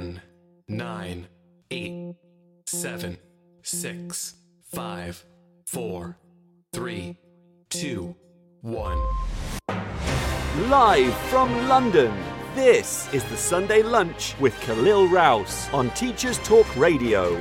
10, 9, 8, 7, 6, 5, 4, 3, 2, 1. Live from London, this is the Sunday Lunch with Khalil Rouse on Teachers Talk Radio.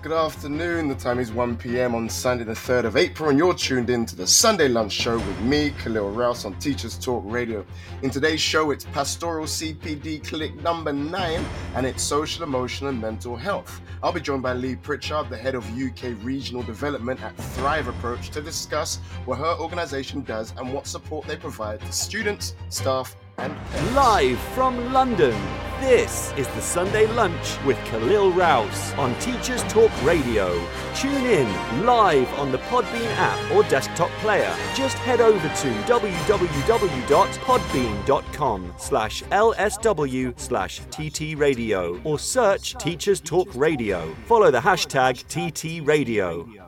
Good afternoon. The time is 1 p.m. on Sunday, the 3rd of April, and you're tuned in to the Sunday Lunch Show with me, Khalil Rouse, on Teachers Talk Radio. In today's show, it's Pastoral CPD Clinic number 9 and it's social, emotional, and mental health. I'll be joined by Lee Pritchard, the head of UK Regional Development at Thrive Approach, to discuss what her organization does and what support they provide to students, staff, and. Live from London, this is the Sunday Lunch with Khalil Rouse on Teachers Talk Radio. Tune in live on the Podbean app or desktop player. Just head over to www.podbean.com slash lsw slash tt radio or search Teachers Talk Radio. Follow the hashtag TT Radio.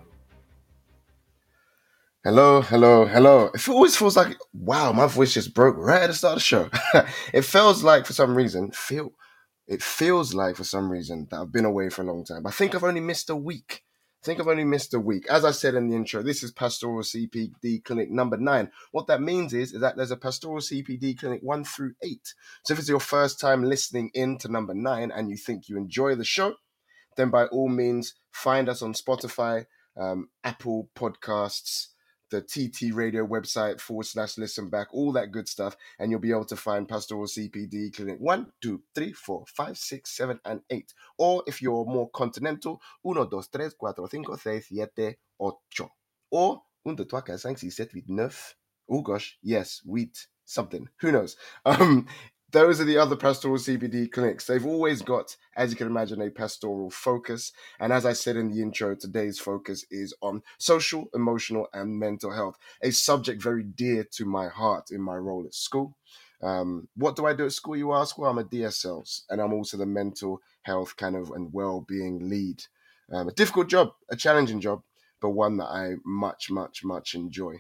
Hello, hello, hello. It always feels like, wow, my voice just broke right at the start of the show. it feels like, for some reason, feel it feels like for some reason that I've been away for a long time. I think I've only missed a week. I think I've only missed a week. As I said in the intro, this is Pastoral CPD Clinic number nine. What that means is, is that there's a Pastoral CPD Clinic one through eight. So if it's your first time listening in to number nine and you think you enjoy the show, then by all means find us on Spotify, um, Apple Podcasts, the TT radio website forward slash listen back, all that good stuff. And you'll be able to find Pastoral CPD Clinic 1, 2, 3, 4, 5, 6, 7, and 8. Or if you're more continental, 1, 2, 3, 4, 5, 6, 7, 8. Or 1, 2, 3, 4, 5, 6, 7, 8, 9. Oh gosh, yes, wheat, something. Who knows? Um, those are the other pastoral CPD clinics. They've always got, as you can imagine, a pastoral focus. And as I said in the intro, today's focus is on social, emotional, and mental health, a subject very dear to my heart in my role at school. Um, what do I do at school, you ask? Well, I'm a DSL, and I'm also the mental health kind of and well-being lead. Um, a difficult job, a challenging job, but one that I much, much, much enjoy.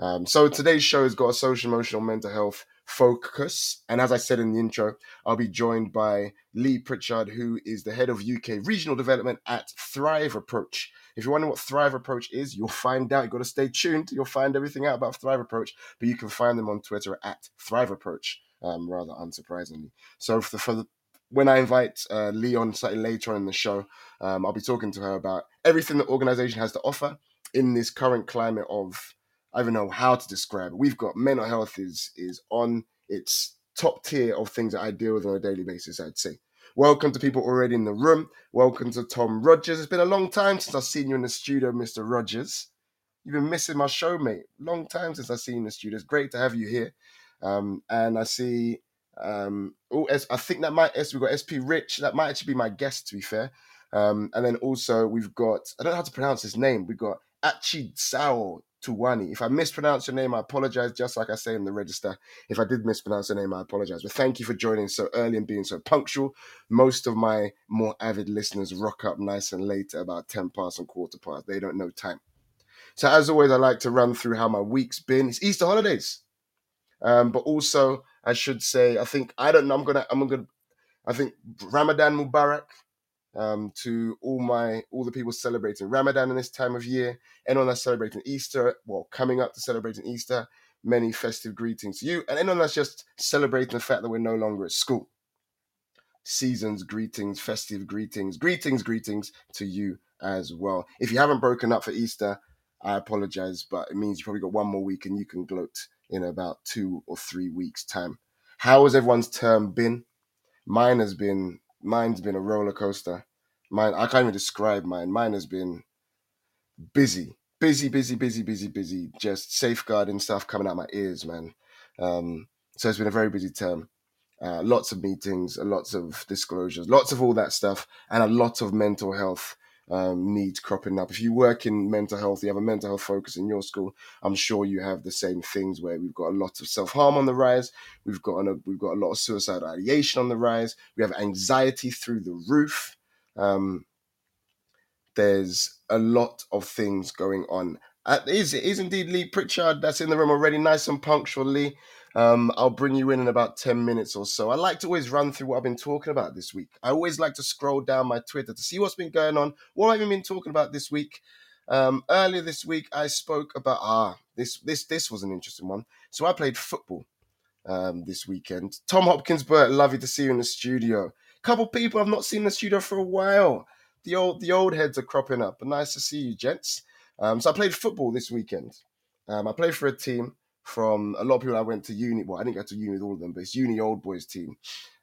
Um, so today's show has got a social, emotional, mental health focus. And as I said in the intro, I'll be joined by Lee Pritchard, who is the head of UK regional development at Thrive Approach. If you're wondering what Thrive Approach is, you'll find out. You've got to stay tuned. You'll find everything out about Thrive Approach, but you can find them on Twitter at Thrive Approach, um, rather unsurprisingly. So for the, for the when I invite uh, Lee on slightly later on in the show, um, I'll be talking to her about everything the organization has to offer in this current climate of I don't know how to describe it. We've got mental health is is on its top tier of things that I deal with on a daily basis, I'd say. Welcome to people already in the room. Welcome to Tom Rogers. It's been a long time since I've seen you in the studio, Mr. Rogers. You've been missing my show, mate. Long time since I've seen you in the studio. It's great to have you here. Um, and I see, um, oh, I think that might, we've got SP Rich. That might actually be my guest, to be fair. Um, and then also we've got, I don't know how to pronounce his name. We've got Achi Sao Tuwani. If I mispronounce your name, I apologize, just like I say in the register. If I did mispronounce your name, I apologize. But thank you for joining so early and being so punctual. Most of my more avid listeners rock up nice and late at about 10 past and quarter past. They don't know time. So, as always, I like to run through how my week's been. It's Easter holidays. Um, but also, I should say, I think, I don't know, I'm going to, I'm going to, I think Ramadan Mubarak um, to all my all the people celebrating Ramadan in this time of year, anyone that's celebrating Easter, well, coming up to celebrating Easter, many festive greetings to you, and anyone that's just celebrating the fact that we're no longer at school. Seasons greetings, festive greetings, greetings, greetings to you as well. If you haven't broken up for Easter, I apologize, but it means you probably got one more week and you can gloat in about two or three weeks' time. How has everyone's term been? Mine has been mine's been a roller coaster. Mine, I can't even describe mine. Mine has been busy, busy, busy, busy, busy, busy. Just safeguarding stuff coming out my ears, man. Um, so it's been a very busy term. Uh, lots of meetings, lots of disclosures, lots of all that stuff, and a lot of mental health um, needs cropping up. If you work in mental health, you have a mental health focus in your school. I'm sure you have the same things where we've got a lot of self harm on the rise. We've got a, we've got a lot of suicide ideation on the rise. We have anxiety through the roof. Um, there's a lot of things going on. Uh, is, it is indeed Lee Pritchard that's in the room already, nice and punctual, Lee. Um, I'll bring you in in about 10 minutes or so. I like to always run through what I've been talking about this week. I always like to scroll down my Twitter to see what's been going on, what I've been talking about this week. Um, earlier this week, I spoke about ah this this this was an interesting one. So I played football um, this weekend. Tom Hopkins, Burt, lovely to see you in the studio. Couple people I've not seen in the studio for a while. The old the old heads are cropping up. But nice to see you, gents. Um, so I played football this weekend. Um, I played for a team from a lot of people I went to uni. Well, I didn't go to uni with all of them, but it's uni old boys team.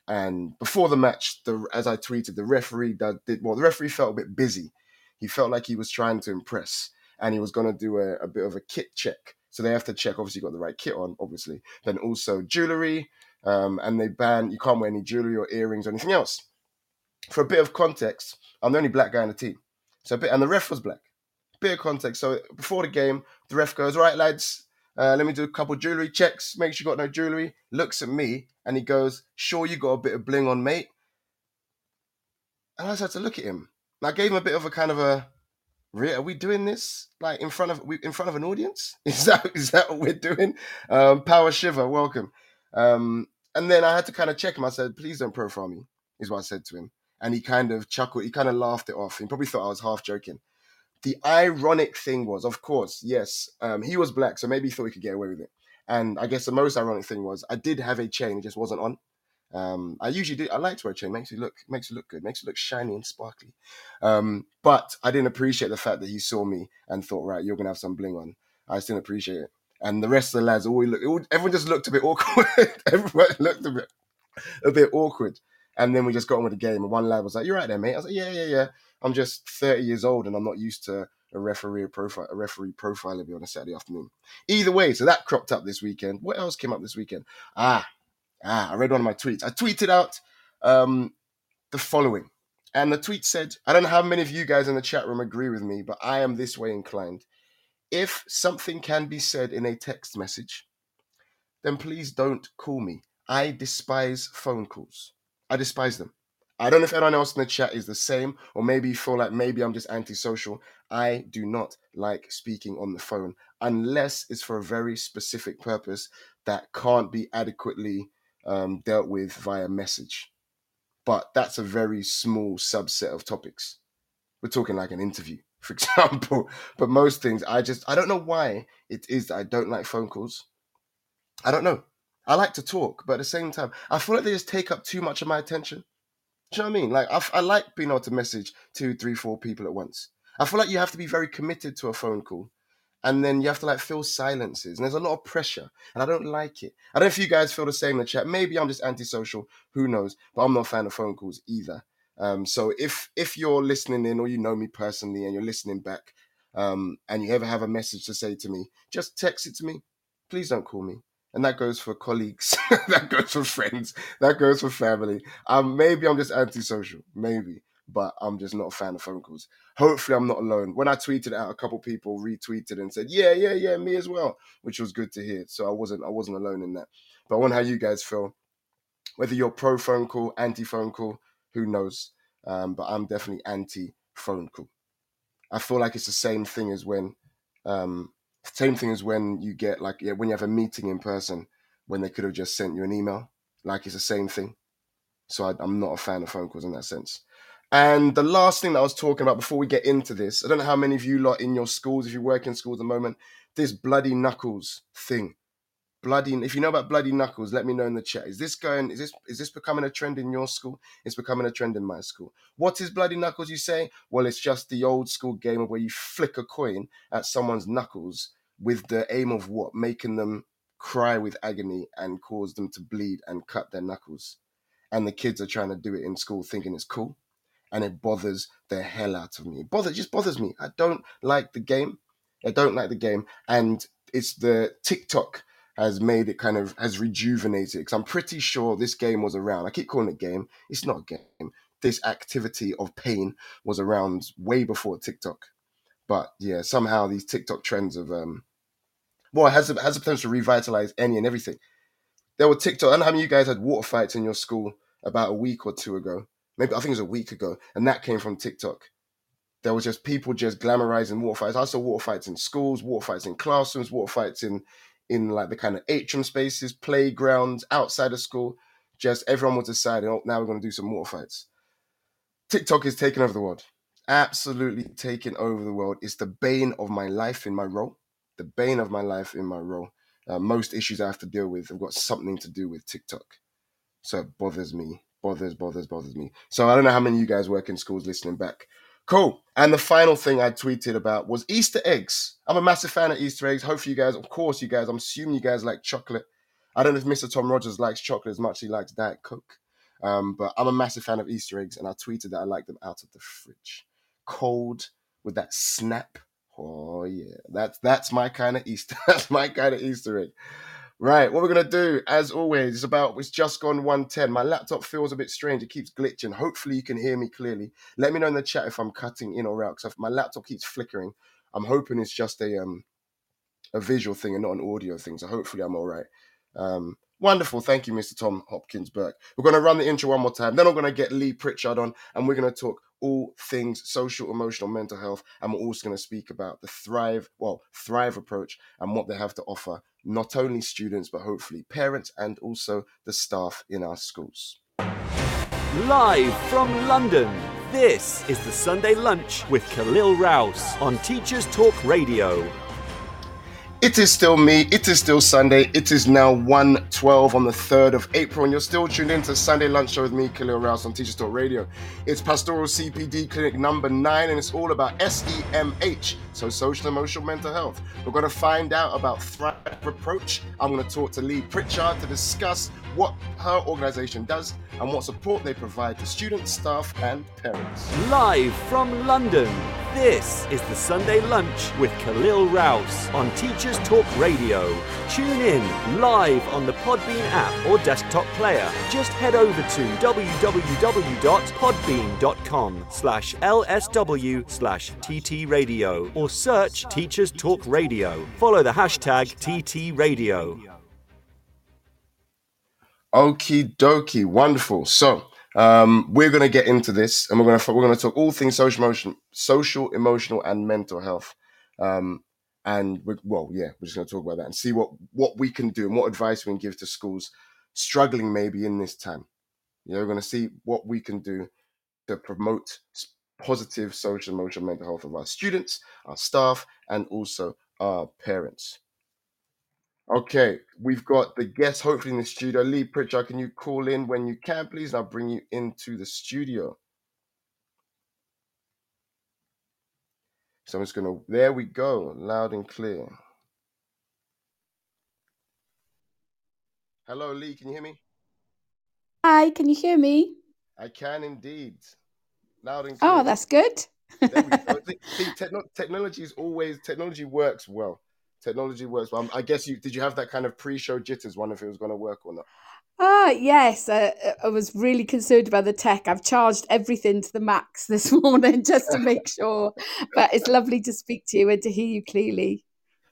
And before the match, the as I tweeted, the referee did, did well. The referee felt a bit busy. He felt like he was trying to impress, and he was going to do a, a bit of a kit check. So they have to check, obviously, got the right kit on, obviously. Then also jewelry, um, and they ban you can't wear any jewelry or earrings or anything else. For a bit of context, I'm the only black guy in the team, so a bit, and the ref was black. Bit of context. So before the game, the ref goes, "Right, lads, uh, let me do a couple jewelry checks. Make sure you got no jewelry." Looks at me and he goes, "Sure, you got a bit of bling on, mate." And I just had to look at him. And I gave him a bit of a kind of a, are we doing this like in front of in front of an audience? Is that is that what we're doing? Um, Power Shiver, welcome. Um, and then I had to kind of check him. I said, "Please don't profile me," is what I said to him. And he kind of chuckled. He kind of laughed it off. He probably thought I was half joking. The ironic thing was, of course, yes, um, he was black, so maybe he thought he could get away with it. And I guess the most ironic thing was I did have a chain, it just wasn't on. Um, I usually do. I like to wear a chain. Makes you look makes you look good. Makes you look shiny and sparkly. Um, but I didn't appreciate the fact that he saw me and thought, right, you're gonna have some bling on. I didn't appreciate it. And the rest of the lads, all look, everyone just looked a bit awkward. everyone looked a bit a bit awkward. And then we just got on with the game. And one lad was like, "You're right there, mate." I was like, "Yeah, yeah, yeah." I'm just 30 years old and I'm not used to a referee profile, a referee profile of me on a Saturday afternoon. Either way, so that cropped up this weekend. What else came up this weekend? Ah, Ah, I read one of my tweets. I tweeted out um, the following. And the tweet said, I don't know how many of you guys in the chat room agree with me, but I am this way inclined. If something can be said in a text message, then please don't call me. I despise phone calls. I despise them. I don't know if anyone else in the chat is the same, or maybe you feel like maybe I'm just antisocial. I do not like speaking on the phone unless it's for a very specific purpose that can't be adequately um, dealt with via message. But that's a very small subset of topics. We're talking like an interview, for example. But most things, I just, I don't know why it is that I don't like phone calls. I don't know. I like to talk, but at the same time, I feel like they just take up too much of my attention. Do you know what I mean? Like, I, I like being able to message two, three, four people at once. I feel like you have to be very committed to a phone call and then you have to like fill silences and there's a lot of pressure and i don't like it. I don't know if you guys feel the same in the chat. Maybe i'm just antisocial. Who knows? But i'm not a fan of phone calls either. Um, so if if you're listening in or you know me personally and you're listening back um, and you ever have a message to say to me just text it to me. Please don't call me and that goes for colleagues that goes for friends that goes for family um, maybe i'm just antisocial maybe but I'm just not a fan of phone calls. Hopefully, I'm not alone. When I tweeted out, a couple people retweeted and said, "Yeah, yeah, yeah, me as well," which was good to hear. So I wasn't I wasn't alone in that. But I wonder how you guys feel. Whether you're pro phone call, anti phone call, who knows? Um, but I'm definitely anti phone call. I feel like it's the same thing as when, um, same thing as when you get like yeah, when you have a meeting in person, when they could have just sent you an email. Like it's the same thing. So I, I'm not a fan of phone calls in that sense. And the last thing that I was talking about before we get into this, I don't know how many of you lot in your schools, if you work in schools at the moment, this bloody knuckles thing. Bloody if you know about bloody knuckles, let me know in the chat. Is this going, is this is this becoming a trend in your school? It's becoming a trend in my school. What is bloody knuckles, you say? Well, it's just the old school game where you flick a coin at someone's knuckles with the aim of what? Making them cry with agony and cause them to bleed and cut their knuckles. And the kids are trying to do it in school thinking it's cool and it bothers the hell out of me. It bothers, just bothers me. I don't like the game. I don't like the game, and it's the TikTok has made it kind of has rejuvenated. Because I'm pretty sure this game was around. I keep calling it game. It's not a game. This activity of pain was around way before TikTok. But yeah, somehow these TikTok trends of um, well, it has a, has the potential to revitalize any and everything. There were TikTok. I don't know how many of you guys had water fights in your school about a week or two ago maybe I think it was a week ago, and that came from TikTok. There was just people just glamorizing water fights. I saw water fights in schools, water fights in classrooms, water fights in in like the kind of atrium spaces, playgrounds, outside of school. Just everyone was deciding, oh, now we're going to do some water fights. TikTok is taking over the world. Absolutely taking over the world. It's the bane of my life in my role. The bane of my life in my role. Uh, most issues I have to deal with have got something to do with TikTok. So it bothers me, bothers, bothers, bothers me. So I don't know how many of you guys work in schools listening back. Cool. And the final thing I tweeted about was Easter eggs. I'm a massive fan of Easter eggs. Hopefully, you guys, of course, you guys, I'm assuming you guys like chocolate. I don't know if Mr. Tom Rogers likes chocolate as much as he likes Diet Coke. Um, but I'm a massive fan of Easter eggs, and I tweeted that I like them out of the fridge, cold with that snap. Oh yeah, that's that's my kind of Easter. that's my kind of Easter egg. Right, what we're gonna do, as always, is about it's just gone 110. My laptop feels a bit strange, it keeps glitching. Hopefully you can hear me clearly. Let me know in the chat if I'm cutting in or out, because my laptop keeps flickering. I'm hoping it's just a um a visual thing and not an audio thing. So hopefully I'm all right. Um, wonderful. Thank you, Mr. Tom Hopkins Burke. We're going to run the intro one more time. Then I'm going to get Lee Pritchard on and we're going to talk all things social, emotional, mental health. And we're also going to speak about the Thrive, well, Thrive approach and what they have to offer, not only students, but hopefully parents and also the staff in our schools. Live from London, this is the Sunday Lunch with Khalil Rouse on Teachers Talk Radio. It is still me. It is still Sunday. It is now 1.12 on the 3rd of April, and you're still tuned in to Sunday Lunch Show with me, Khalil Rouse on Teachers Talk Radio. It's Pastoral CPD Clinic number nine, and it's all about SEMH, so social, emotional, mental health. We're going to find out about Thrive Approach. I'm going to talk to Lee Pritchard to discuss what her organization does and what support they provide to students, staff, and parents. Live from London, this is the Sunday Lunch with Khalil Rouse on Teachers Talk Radio. Tune in live on the Podbean app or desktop player. Just head over to www.podbean.com slash lsw slash ttradio or search Teachers Talk Radio. Follow the hashtag TTRadio. Okie dokie, wonderful. So um, we're going to get into this, and we're going to we're going to talk all things social emotion, social, emotional, and mental health. Um, and well, yeah, we're just going to talk about that and see what what we can do and what advice we can give to schools struggling maybe in this time. You know, we're going to see what we can do to promote positive social, emotional, mental health of our students, our staff, and also our parents. Okay, we've got the guest hopefully in the studio. Lee Pritchard, can you call in when you can, please? And I'll bring you into the studio. So I'm just gonna. There we go, loud and clear. Hello, Lee. Can you hear me? Hi, can you hear me? I can indeed. Loud and clear. Oh, that's good. There we go. See, techno- technology is always technology works well. Technology works well. Um, I guess you did. You have that kind of pre-show jitters, one if it was going to work or not. Ah, yes. Uh, I was really concerned about the tech. I've charged everything to the max this morning just to make sure. But it's lovely to speak to you and to hear you clearly.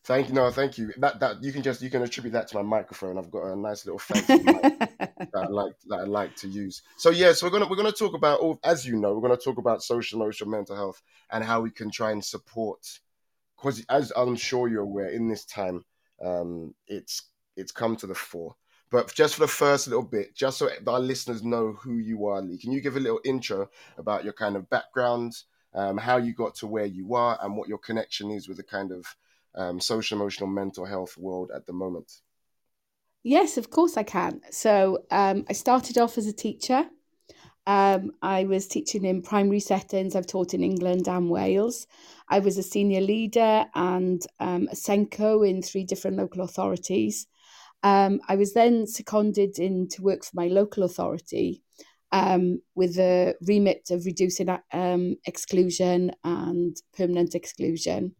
Thank you. No, thank you. That that you can just you can attribute that to my microphone. I've got a nice little fancy mic that I like that I like to use. So yes, yeah, so we're gonna we're gonna talk about all as you know, we're gonna talk about social emotional mental health and how we can try and support because as I'm sure you're aware, in this time, um, it's it's come to the fore. But just for the first little bit, just so our listeners know who you are, Lee, can you give a little intro about your kind of background, um, how you got to where you are, and what your connection is with the kind of um, social, emotional, mental health world at the moment? Yes, of course I can. So um, I started off as a teacher. Um, I was teaching in primary settings. I've taught in England and Wales. I was a senior leader and um, a SENCO in three different local authorities. Um, I was then seconded in to work for my local authority um, with the remit of reducing um, exclusion and permanent exclusion.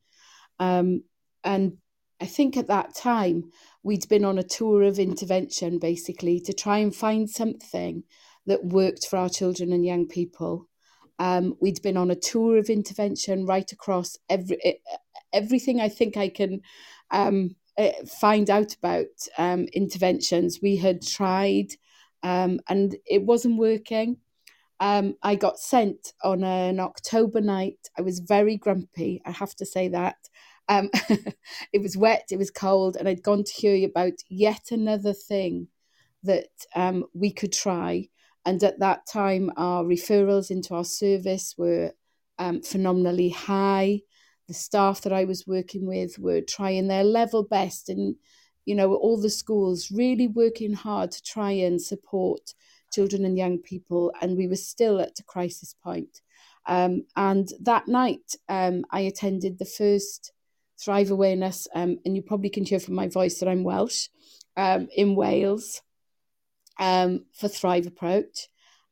Um, and I think at that time, we'd been on a tour of intervention basically to try and find something that worked for our children and young people. Um, we'd been on a tour of intervention right across every everything I think I can eh, find out about um, interventions. We had tried, um, and it wasn't working. Um, I got sent on an October night. I was very grumpy. I have to say that. Um, it was wet, it was cold, and I'd gone to hear about yet another thing that um, we could try. And at that time, our referrals into our service were um, phenomenally high. The staff that I was working with were trying their level best, and you know, all the schools really working hard to try and support children and young people. And we were still at a crisis point. Um, and that night, um, I attended the first Thrive Awareness, um, and you probably can hear from my voice that I'm Welsh, um, in Wales um, for Thrive Approach.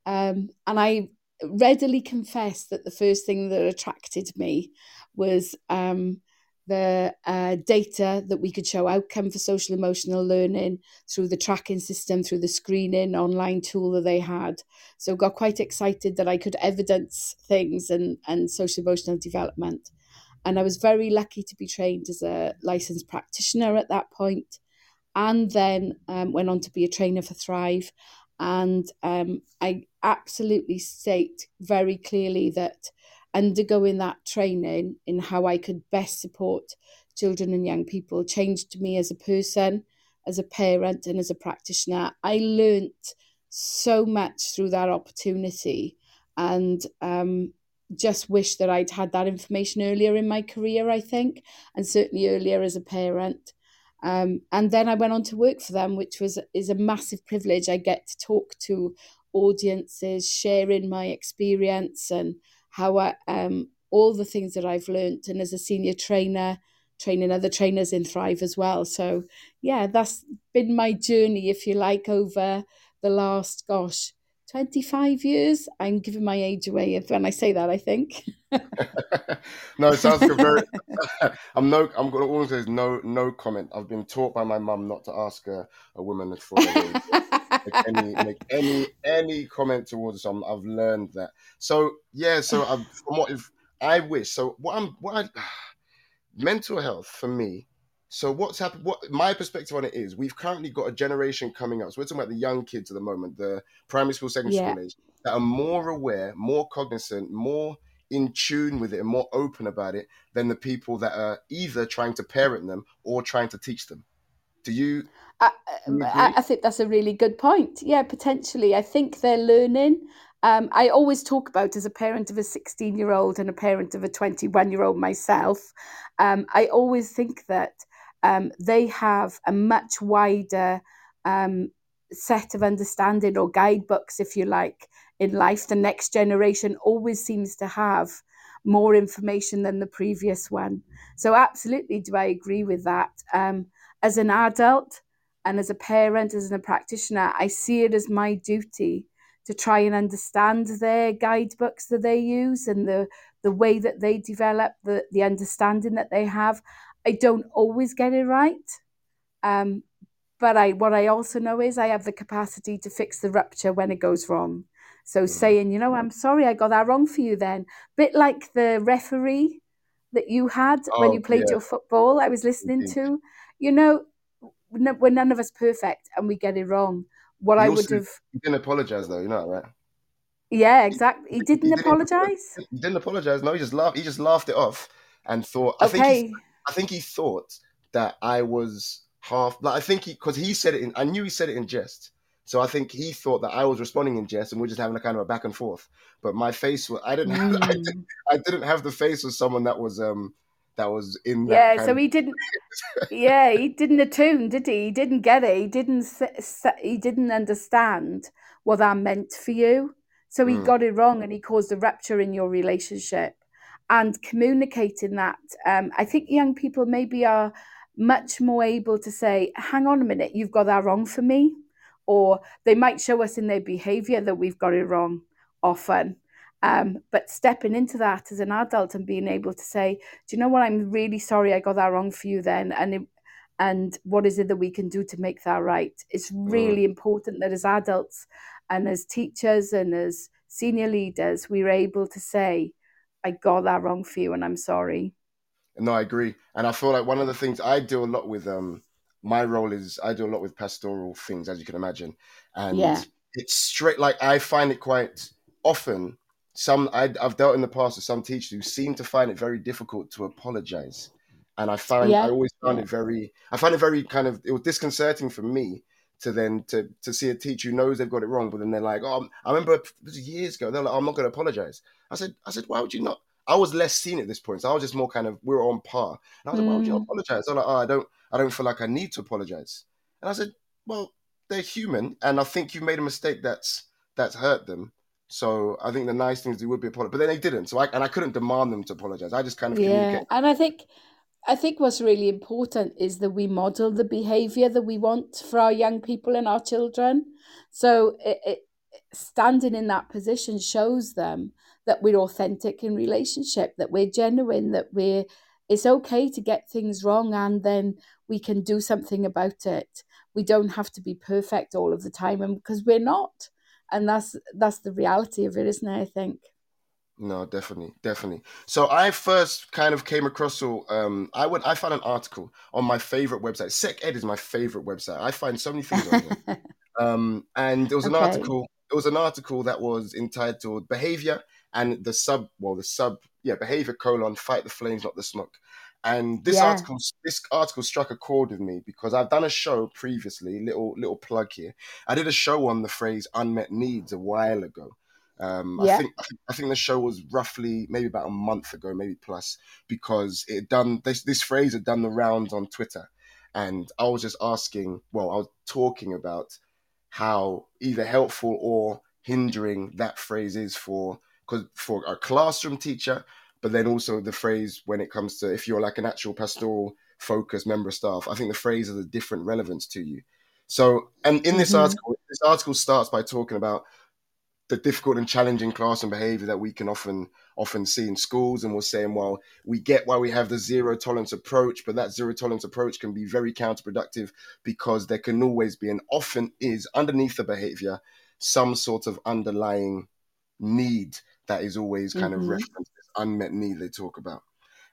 Um, and I readily confess that the first thing that attracted me was um, the uh, data that we could show outcome for social emotional learning through the tracking system, through the screening online tool that they had. So got quite excited that I could evidence things and, and social emotional development. And I was very lucky to be trained as a licensed practitioner at that point, and then um, went on to be a trainer for Thrive. And um, I absolutely state very clearly that undergoing that training in how I could best support children and young people changed me as a person, as a parent, and as a practitioner. I learnt so much through that opportunity and um, just wish that I'd had that information earlier in my career, I think, and certainly earlier as a parent. Um, and then I went on to work for them, which was is a massive privilege. I get to talk to audiences, sharing my experience and how I, um, all the things that I've learned, and as a senior trainer, training other trainers in Thrive as well. So yeah, that's been my journey, if you like, over the last gosh 25 years. I'm giving my age away when I say that, I think. no, it sounds like a very. I'm no. I'm going to always say no. No comment. I've been taught by my mum not to ask a, woman a woman for make any make any any comment towards some. I've learned that. So yeah. So I'm, from what if I wish. So what I'm what I, mental health for me so what's happened? What my perspective on it is, we've currently got a generation coming up. So we're talking about the young kids at the moment, the primary school, secondary yeah. school age, that are more aware, more cognizant, more in tune with it, and more open about it than the people that are either trying to parent them or trying to teach them. Do you? I, I, I think that's a really good point. Yeah, potentially. I think they're learning. Um, I always talk about as a parent of a 16 year old and a parent of a 21 year old myself. Um, I always think that um, they have a much wider um, set of understanding or guidebooks, if you like, in life. The next generation always seems to have more information than the previous one. So, absolutely, do I agree with that? Um, as an adult and as a parent, as a practitioner, I see it as my duty to try and understand their guidebooks that they use and the the way that they develop the the understanding that they have I don't always get it right. Um, but I what I also know is I have the capacity to fix the rupture when it goes wrong. So mm. saying, you know, I'm sorry I got that wrong for you then. Bit like the referee that you had oh, when you played yeah. your football, I was listening Indeed. to. You know, we're none of us perfect and we get it wrong. What he I would have. He didn't apologize though, you know, right? Yeah, exactly. He didn't, he didn't apologize. He didn't apologize. No, he just laughed. He just laughed it off and thought. I okay. think I think he thought that I was half. Like I think he because he said it in. I knew he said it in jest. So I think he thought that I was responding in jest, and we're just having a kind of a back and forth. But my face was. I didn't. Mm. I, didn't I didn't have the face of someone that was. um that was in that yeah so he didn't yeah he didn't attune did he he didn't get it he didn't he didn't understand what that meant for you so he mm. got it wrong and he caused a rupture in your relationship and communicating that. Um, I think young people maybe are much more able to say, hang on a minute, you've got that wrong for me. Or they might show us in their behavior that we've got it wrong often. Um, but stepping into that as an adult and being able to say, do you know what? I'm really sorry I got that wrong for you then. And it, and what is it that we can do to make that right? It's really mm. important that as adults and as teachers and as senior leaders, we're able to say, I got that wrong for you and I'm sorry. No, I agree. And I feel like one of the things I do a lot with um my role is I do a lot with pastoral things, as you can imagine. And yeah. it's straight like I find it quite often some I, have dealt in the past with some teachers who seem to find it very difficult to apologize and I find yeah. I always found it very I find it very kind of it was disconcerting for me to then to to see a teacher who knows they've got it wrong, but then they're like, oh, I remember it was years ago. They're like, oh, I'm not going to apologize. I said, I said, why would you not? I was less seen at this point, so I was just more kind of we were on par. And I was mm. like, why would you mm. apologize? They're like, oh, I don't, I don't feel like I need to apologize. And I said, well, they're human, and I think you've made a mistake that's that's hurt them. So I think the nice thing is do would be apologize, but then they didn't. So I and I couldn't demand them to apologize. I just kind of yeah, and I think I think what's really important is that we model the behavior that we want for our young people and our children. So it, it, standing in that position shows them that we're authentic in relationship, that we're genuine, that we're it's okay to get things wrong and then we can do something about it. We don't have to be perfect all of the time and because we're not. And that's that's the reality of it, isn't it? I think. No, definitely, definitely. So I first kind of came across so um I would I found an article on my favorite website. SecEd is my favorite website. I find so many things on there. um and there was an okay. article it was an article that was entitled Behavior and the sub well the sub yeah, behavior colon fight the flames, not the smoke. And this yeah. article, this article struck a chord with me because I've done a show previously. Little little plug here. I did a show on the phrase unmet needs a while ago, um, yeah. I think I think the show was roughly maybe about a month ago, maybe plus, because it done this this phrase had done the rounds on Twitter, and I was just asking. Well, I was talking about how either helpful or hindering that phrase is for because for a classroom teacher, but then also the phrase when it comes to if you're like an actual pastoral focused member of staff, I think the phrase has a different relevance to you. So, and in this mm-hmm. article, this article starts by talking about the difficult and challenging classroom behavior that we can often often see in schools and we're saying well we get why we have the zero tolerance approach but that zero tolerance approach can be very counterproductive because there can always be and often is underneath the behavior some sort of underlying need that is always kind mm-hmm. of referenced unmet need they talk about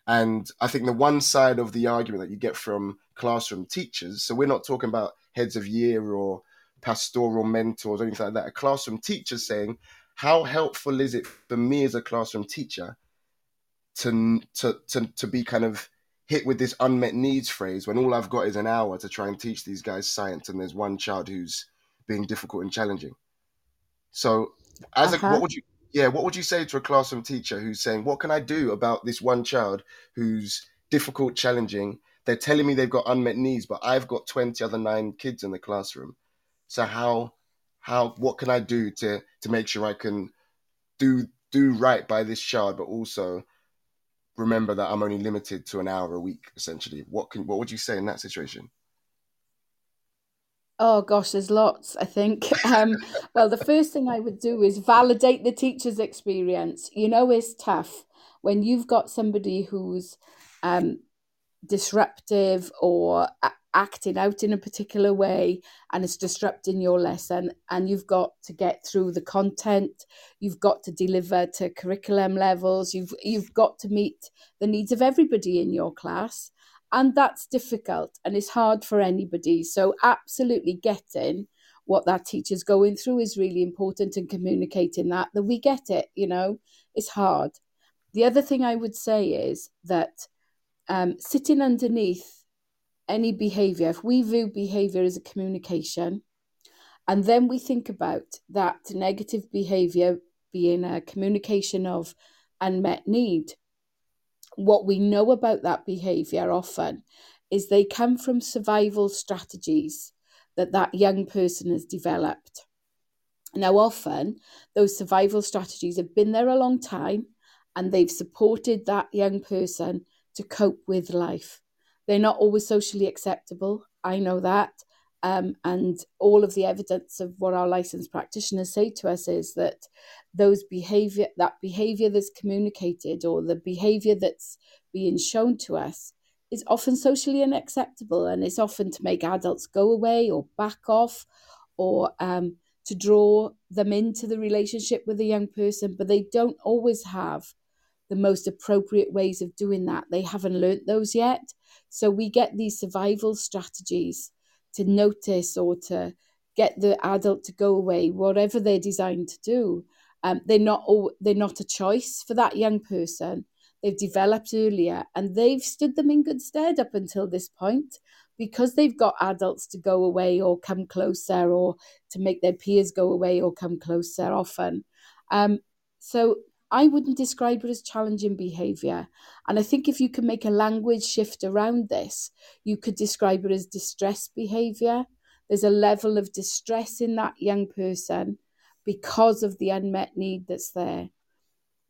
and i think the one side of the argument that you get from classroom teachers so we're not talking about heads of year or pastoral mentors or anything like that. A classroom teacher saying, how helpful is it for me as a classroom teacher to to to, to be kind of hit with this unmet needs phrase when all I've got is an hour to try and teach these guys science and there's one child who's being difficult and challenging. So as uh-huh. a what would you yeah, what would you say to a classroom teacher who's saying, What can I do about this one child who's difficult, challenging? They're telling me they've got unmet needs, but I've got 20 other nine kids in the classroom. So how how what can I do to to make sure I can do do right by this child, but also remember that I'm only limited to an hour a week, essentially. What can what would you say in that situation? Oh gosh, there's lots, I think. Um, well, the first thing I would do is validate the teacher's experience. You know, it's tough when you've got somebody who's um, disruptive or acting out in a particular way and it's disrupting your lesson and you've got to get through the content you've got to deliver to curriculum levels you've you've got to meet the needs of everybody in your class and that's difficult and it's hard for anybody. So absolutely getting what that teacher's going through is really important and communicating that that we get it you know? It's hard. The other thing i would say is that um, sitting underneath any behavior, if we view behavior as a communication, and then we think about that negative behavior being a communication of unmet need, what we know about that behavior often is they come from survival strategies that that young person has developed. Now, often those survival strategies have been there a long time and they've supported that young person to cope with life. They're not always socially acceptable. I know that. Um, and all of the evidence of what our licensed practitioners say to us is that those behavior, that behavior that's communicated or the behavior that's being shown to us is often socially unacceptable and it's often to make adults go away or back off or um, to draw them into the relationship with a young person, but they don't always have the most appropriate ways of doing that. They haven't learnt those yet. So we get these survival strategies to notice or to get the adult to go away, whatever they're designed to do. Um, they're not they're not a choice for that young person. they've developed earlier, and they've stood them in good stead up until this point because they've got adults to go away or come closer or to make their peers go away or come closer often. Um, so I wouldn't describe it as challenging behavior. And I think if you can make a language shift around this, you could describe it as distress behavior. There's a level of distress in that young person because of the unmet need that's there.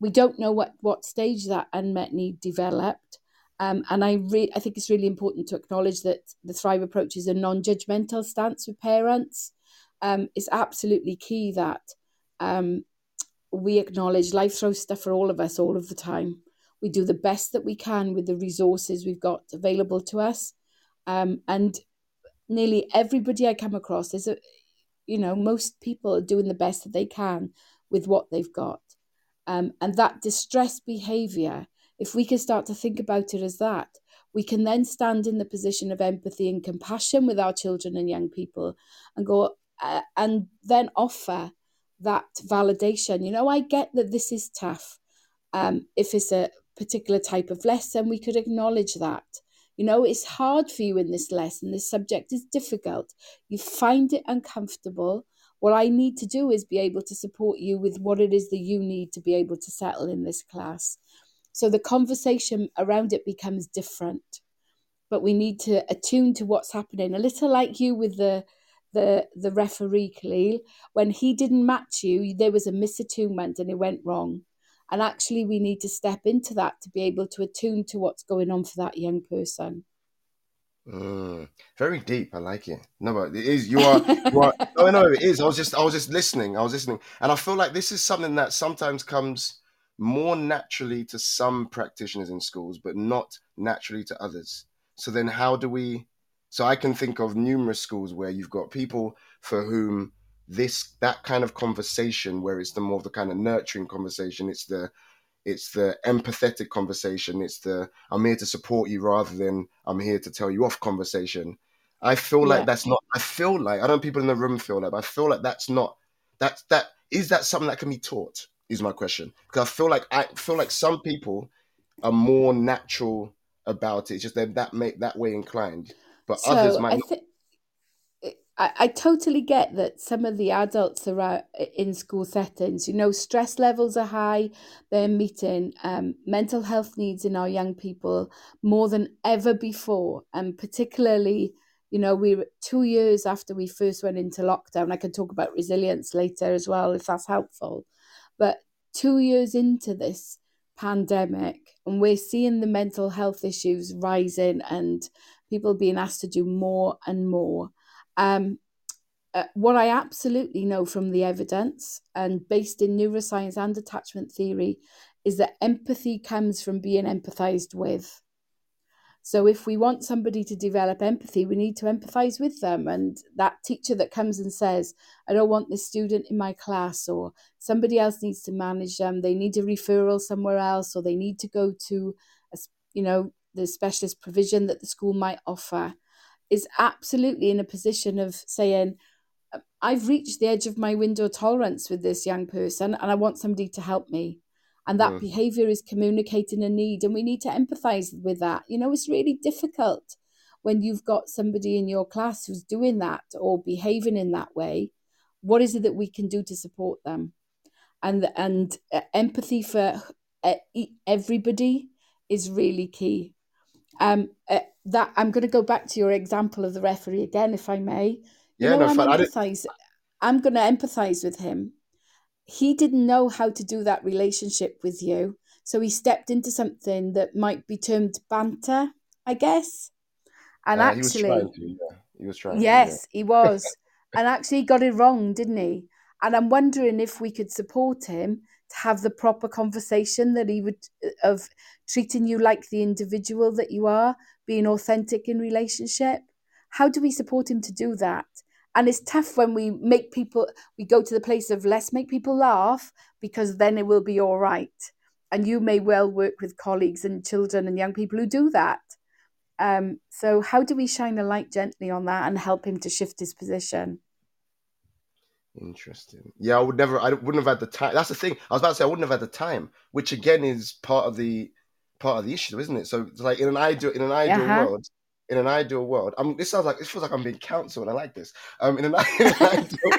We don't know what, what stage that unmet need developed. Um, and I, re- I think it's really important to acknowledge that the Thrive approach is a non judgmental stance with parents. Um, it's absolutely key that um, we acknowledge life throws stuff for all of us all of the time. We do the best that we can with the resources we've got available to us. Um, and nearly everybody I come across is a, you know, most people are doing the best that they can with what they've got. Um, and that distress behavior if we can start to think about it as that, we can then stand in the position of empathy and compassion with our children and young people and go uh, and then offer that validation. You know, I get that this is tough. Um, if it's a particular type of lesson, we could acknowledge that. You know, it's hard for you in this lesson. This subject is difficult. You find it uncomfortable. What I need to do is be able to support you with what it is that you need to be able to settle in this class. So the conversation around it becomes different. But we need to attune to what's happening. A little like you with the the the referee Khalil, when he didn't match you, there was a misattunement and it went wrong. And actually we need to step into that to be able to attune to what's going on for that young person. Mm, very deep. I like it. No, but it is. You are. You are. no, no, it is. I was just. I was just listening. I was listening, and I feel like this is something that sometimes comes more naturally to some practitioners in schools, but not naturally to others. So then, how do we? So I can think of numerous schools where you've got people for whom this that kind of conversation, where it's the more of the kind of nurturing conversation, it's the it's the empathetic conversation, it's the I'm here to support you rather than I'm here to tell you off conversation. I feel yeah. like that's not. I feel like I don't. People in the room feel like. I feel like that's not. That that is that something that can be taught is my question because I feel like I feel like some people are more natural about it. It's just they're that make that way inclined, but so others might. I, th- I, I totally get that some of the adults are in school settings. You know, stress levels are high. They're meeting um, mental health needs in our young people more than ever before, and particularly. You know, we are two years after we first went into lockdown. I can talk about resilience later as well, if that's helpful. But two years into this pandemic, and we're seeing the mental health issues rising and people being asked to do more and more. Um, uh, what I absolutely know from the evidence and based in neuroscience and attachment theory is that empathy comes from being empathized with. So if we want somebody to develop empathy, we need to empathize with them. And that teacher that comes and says, I don't want this student in my class, or somebody else needs to manage them, they need a referral somewhere else, or they need to go to, a, you know, the specialist provision that the school might offer, is absolutely in a position of saying, I've reached the edge of my window tolerance with this young person, and I want somebody to help me. And that mm. behavior is communicating a need and we need to empathize with that. You know it's really difficult when you've got somebody in your class who's doing that or behaving in that way. What is it that we can do to support them? And and uh, empathy for uh, everybody is really key um uh, that i'm going to go back to your example of the referee again if i may yeah you know, no, I'm, empathize, I'm going to empathize with him he didn't know how to do that relationship with you. So he stepped into something that might be termed banter, I guess. And uh, actually, he was trying to, yeah. He was trying yes, to, yeah. he was. and actually, he got it wrong, didn't he? And I'm wondering if we could support him to have the proper conversation that he would uh, of treating you like the individual that you are, being authentic in relationship. How do we support him to do that? and it's tough when we make people we go to the place of let's make people laugh because then it will be all right and you may well work with colleagues and children and young people who do that um, so how do we shine a light gently on that and help him to shift his position interesting yeah i would never i wouldn't have had the time that's the thing i was about to say i wouldn't have had the time which again is part of the part of the issue, isn't it? So it's like in an ideal in an ideal Uh-huh. world, in an ideal world, I'm this sounds like it feels like I'm being counseled. I like this. Um, in an, in an ideal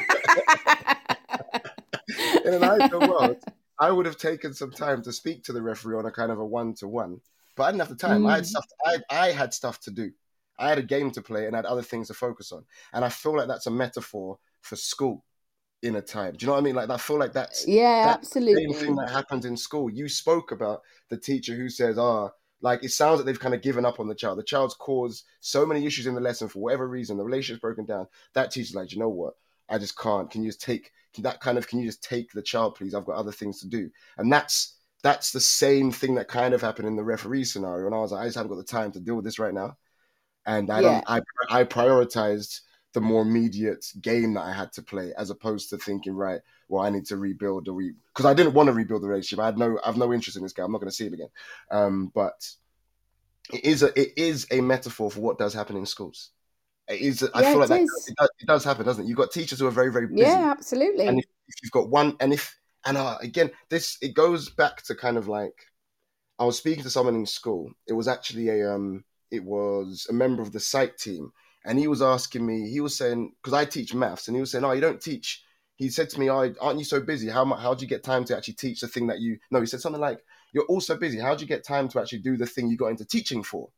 in an ideal world, I would have taken some time to speak to the referee on a kind of a one to one, but I didn't have the time. I had Mm. stuff. I I had stuff to do. I had a game to play and I had other things to focus on. And I feel like that's a metaphor for school in a time. Do you know what I mean? Like I feel like that's yeah, absolutely. same thing that happens in school. You spoke about the teacher who says, "Ah." like it sounds like they've kind of given up on the child. The child's caused so many issues in the lesson for whatever reason. The relationship's broken down. That teacher's like, you know what? I just can't. Can you just take can that kind of? Can you just take the child, please? I've got other things to do. And that's that's the same thing that kind of happened in the referee scenario. And I was like, I just haven't got the time to deal with this right now. And I don't. I I prioritized the more immediate game that I had to play, as opposed to thinking, right, well, I need to rebuild the re because I didn't want to rebuild the relationship. I had no, I have no interest in this guy. I'm not going to see him again. Um, but it is a, it is a metaphor for what does happen in schools. It is. I Yeah, feel it like that, is. it, does, it does happen, doesn't it? You've got teachers who are very, very busy, Yeah, absolutely. and if, if you've got one, and if and uh, again, this it goes back to kind of like I was speaking to someone in school. It was actually a um, it was a member of the site team, and he was asking me. He was saying because I teach maths, and he was saying, "Oh, you don't teach." He said to me, "Oh, aren't you so busy? How how do you get time to actually teach the thing that you?" No, he said something like, "You're also busy. How do you get time to actually do the thing you got into teaching for?"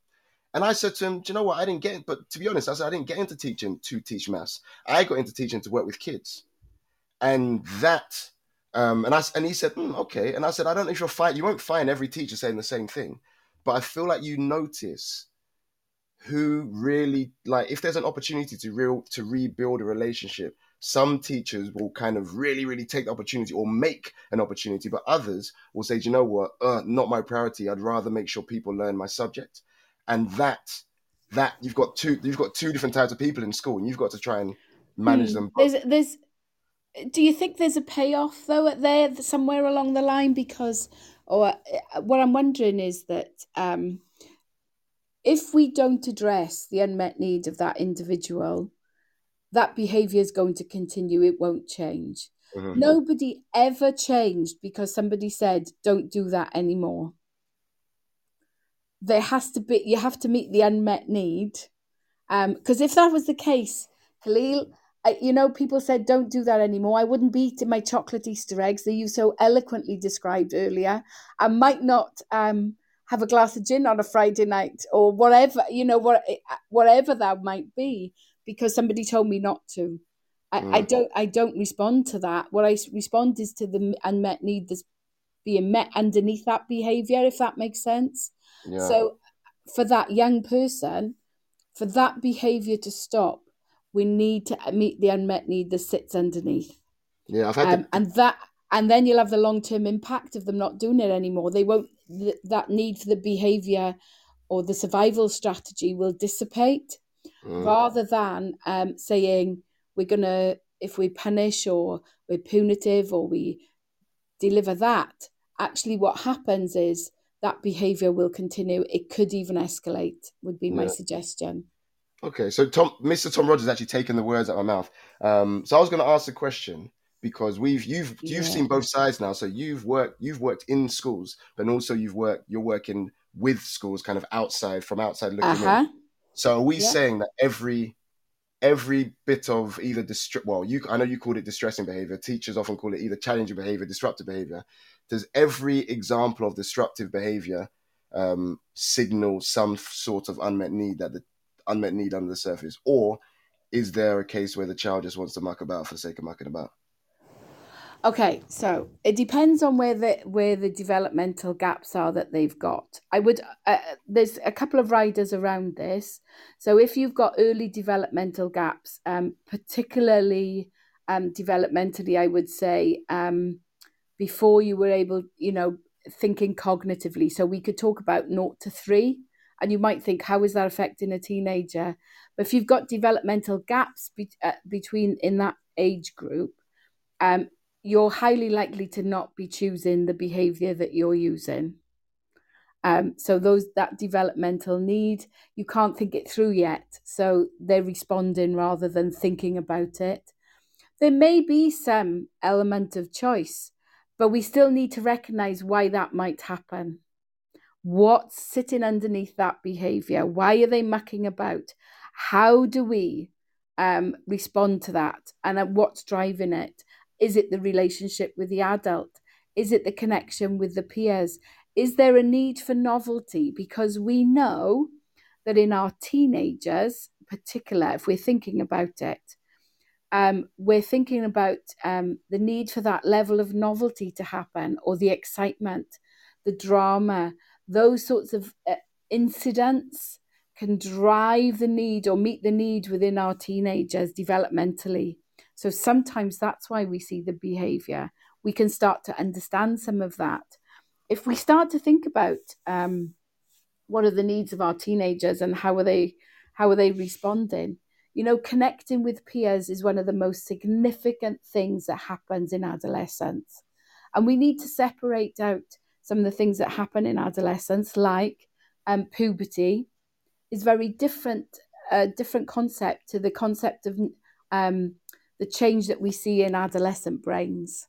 And I said to him, "Do you know what? I didn't get. But to be honest, I said I didn't get into teaching to teach maths. I got into teaching to work with kids, and that." Um, and I and he said, "Hmm, "Okay." And I said, "I don't know if you'll find you won't find every teacher saying the same thing, but I feel like you notice who really like if there's an opportunity to real to rebuild a relationship some teachers will kind of really really take the opportunity or make an opportunity but others will say "Do you know what uh, not my priority i'd rather make sure people learn my subject and that that you've got two you've got two different types of people in school and you've got to try and manage Hmm. them. There's, there's. Do you think there's a payoff though at there somewhere along the line? Because, or uh, what I'm wondering is that um, if we don't address the unmet need of that individual, that behaviour is going to continue. It won't change. Mhm. Nobody ever changed because somebody said, "Don't do that anymore." There has to be. You have to meet the unmet need. Because if that was the case, Khalil, I, you know, people said, don't do that anymore. I wouldn't be eating my chocolate Easter eggs that you so eloquently described earlier. I might not um, have a glass of gin on a Friday night or whatever, you know, what, whatever that might be, because somebody told me not to. I, I Mm. don't. I don't respond to that. What I respond is to the unmet need that's being met underneath that behaviour, if that makes sense. yeah So, for that young person, for that behaviour to stop, we need to meet the unmet need that sits underneath, yeah i've had um, the, and that, and then you'll have the long term impact of them not doing it anymore. They won't. Th- that need for the behaviour or the survival strategy will dissipate, Mm. rather than um, saying we're gonna if we punish or we're punitive or we deliver that. Actually, what happens is that behaviour will continue. It could even escalate. Would be my Yeah. suggestion. Okay, so Tom, Mr. Tom Rogers actually taken the words out of my mouth. Um, so I was going to ask a question because we've you've you've seen both sides now. So you've worked you've worked in schools, but also you've worked you're working with schools, kind of outside from outside looking Uh huh. in. So are we Yeah. saying that every every bit of either distra- well, you I know you called it distressing behavior. Teachers often call it either challenging behavior, disruptive behavior. Does every example of disruptive behavior um, signal some sort of unmet need that the unmet need under the surface, or is there a case where the child just wants to muck about for the sake of mucking about? Okay, so it depends on where the where the developmental gaps are that they've got. I would uh, there's a couple of riders around this. So if you've got early developmental gaps, um, particularly um, developmentally, I would say um, before you were able, you know, thinking cognitively. So we could talk about naught to three, and you might think, how is that affecting a teenager? But if you've got developmental gaps be- uh, between in that age group, um, you're highly likely to not be choosing the behavior that you're using. Um, so those that developmental need, you can't think it through yet. So they're responding rather than thinking about it. There may be some element of choice, but we still need to recognize why that might happen. What's sitting underneath that behavior? Why are they mucking about? How do we um, respond to that? And uh, what's driving it? Is it the relationship with the adult? Is it the connection with the peers? Is there a need for novelty? Because we know that in our teenagers, particular, if we're thinking about it, um, we're thinking about um, the need for that level of novelty to happen or the excitement, the drama, those sorts of uh, incidents can drive the need or meet the need within our teenagers developmentally. So sometimes that's why we see the behavior. We can start to understand some of that. If we start to think about um, what are the needs of our teenagers and how are they how are they responding, you know, connecting with peers is one of the most significant things that happens in adolescence. And we need to separate out some of the things that happen in adolescence, like um, puberty, is very different, a different concept to the concept of um, the change that we see in adolescent brains.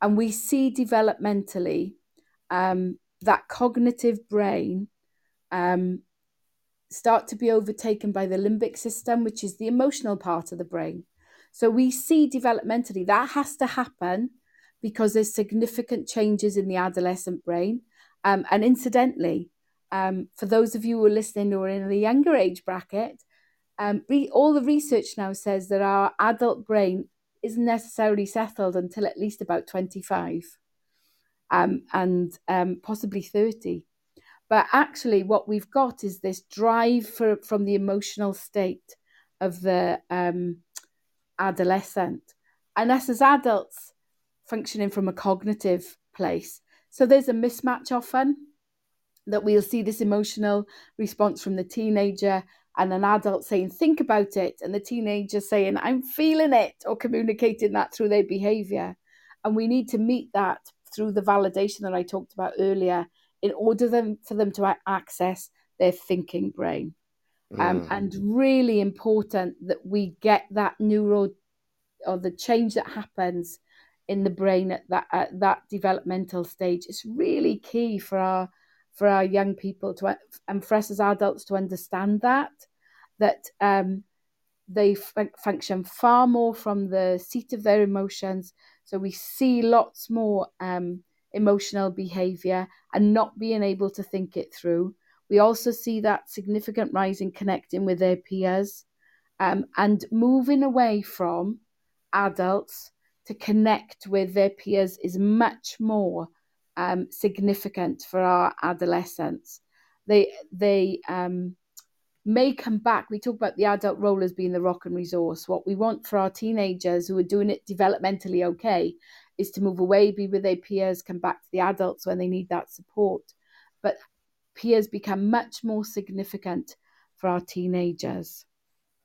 And we see developmentally um, that cognitive brain um, start to be overtaken by the limbic system, which is the emotional part of the brain. So we see developmentally that has to happen because there's significant changes in the adolescent brain. Um, and incidentally, um, for those of you who are listening who are in the younger age bracket, um, re- all the research now says that our adult brain isn't necessarily settled until at least about 25 um, and um, possibly 30. But actually, what we've got is this drive for, from the emotional state of the um, adolescent. And us as adults functioning from a cognitive place. So there's a mismatch often that we'll see this emotional response from the teenager and an adult saying, Think about it. And the teenager saying, I'm feeling it, or communicating that through their behavior. And we need to meet that through the validation that I talked about earlier in order them, for them to access their thinking brain. Um, mm. And really important that we get that neural or the change that happens in the brain at that at that developmental stage is really key for our for our young people to and for us as adults to understand that that um, they f- function far more from the seat of their emotions. So we see lots more um, emotional behavior and not being able to think it through. We also see that significant rise in connecting with their peers um, and moving away from adults to connect with their peers is much more um, significant for our adolescents. They they um, may come back. We talk about the adult role as being the rock and resource. What we want for our teenagers who are doing it developmentally okay is to move away, be with their peers, come back to the adults when they need that support. But peers become much more significant for our teenagers.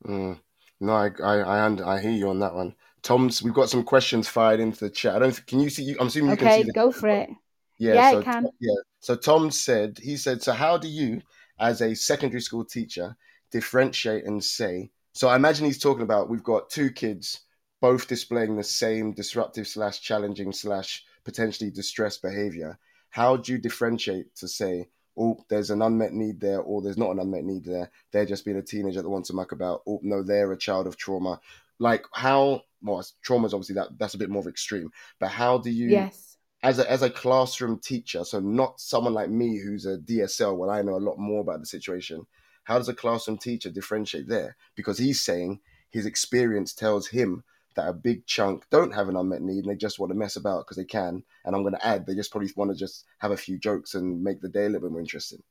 Mm. No, I I I, I hear you on that one. Tom's, we've got some questions fired into the chat. I don't. Can you see? I'm assuming you okay, can see. Okay, go for it. Yeah, yeah, so, I can. Yeah. So Tom said, he said, so how do you, as a secondary school teacher, differentiate and say? So I imagine he's talking about we've got two kids both displaying the same disruptive slash challenging slash potentially distressed behavior. How do you differentiate to say, oh, there's an unmet need there, or there's not an unmet need there? They're just being a teenager that wants to muck about. Oh, no, they're a child of trauma. Like how? Well, trauma is obviously that that's a bit more extreme. But how do you? Yes. As a, as a classroom teacher, so not someone like me who's a DSL, when I know a lot more about the situation. How does a classroom teacher differentiate there? Because he's saying his experience tells him that a big chunk don't have an unmet need and they just want to mess about because they can. And I'm going to add, they just probably want to just have a few jokes and make the day a little bit more interesting.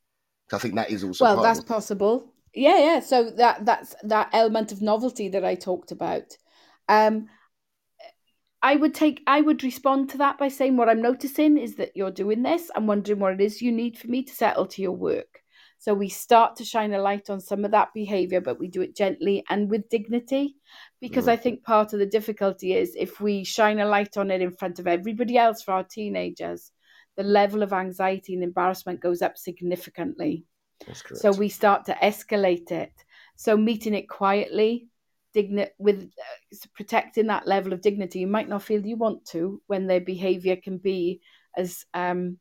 I think that is also well, that's possible. Yeah, yeah. So that that's that element of novelty that I talked about. Um, I would take I would respond to that by saying what I'm noticing is that you're doing this. I'm wondering what it is you need for me to settle to your work. So we start to shine a light on some of that behavior, but we do it gently and with dignity. Because mm. I think part of the difficulty is if we shine a light on it in front of everybody else for our teenagers, the level of anxiety and embarrassment goes up significantly. So we start to escalate it. So meeting it quietly, digni- with uh, protecting that level of dignity, you might not feel you want to when their behavior can be as um,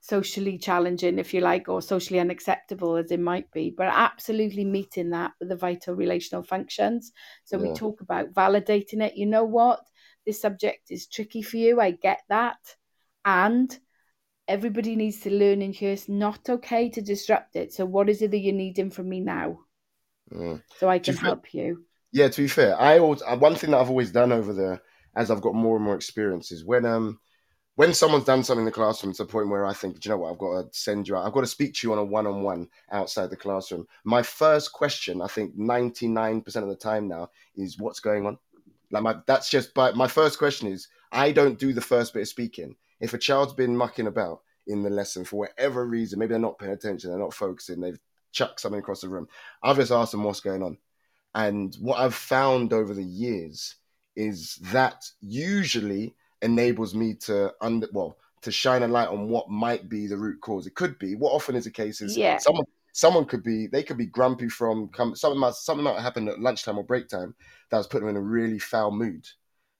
socially challenging, if you like, or socially unacceptable as it might be, but absolutely meeting that with the vital relational functions. So yeah. we talk about validating it. You know what? This subject is tricky for you. I get that. And everybody needs to learn in here it's not okay to disrupt it. So what is it that you're needing from me now? Mm. So I can help you. Yeah, to be fair, I always uh, one thing that I've always done over there as I've got more and more experience is when um when someone's done something in the classroom to the point where I think, do you know what, I've got to send you out, I've got to speak to you on a one on one outside the classroom. My first question, I think 99% of the time now, is what's going on? Like, my, that's just, but my first question is I don't do the first bit of speaking. If a child's been mucking about in the lesson for whatever reason, maybe they're not paying attention, they're not focusing, they've chucked something across the room, I've just asked them what's going on. And what I've found over the years is that usually enables me to under well to shine a light on what might be the root cause. It could be. What often is the case is yeah. someone someone could be they could be grumpy from come something might something might happen at lunchtime or break time that was putting them in a really foul mood.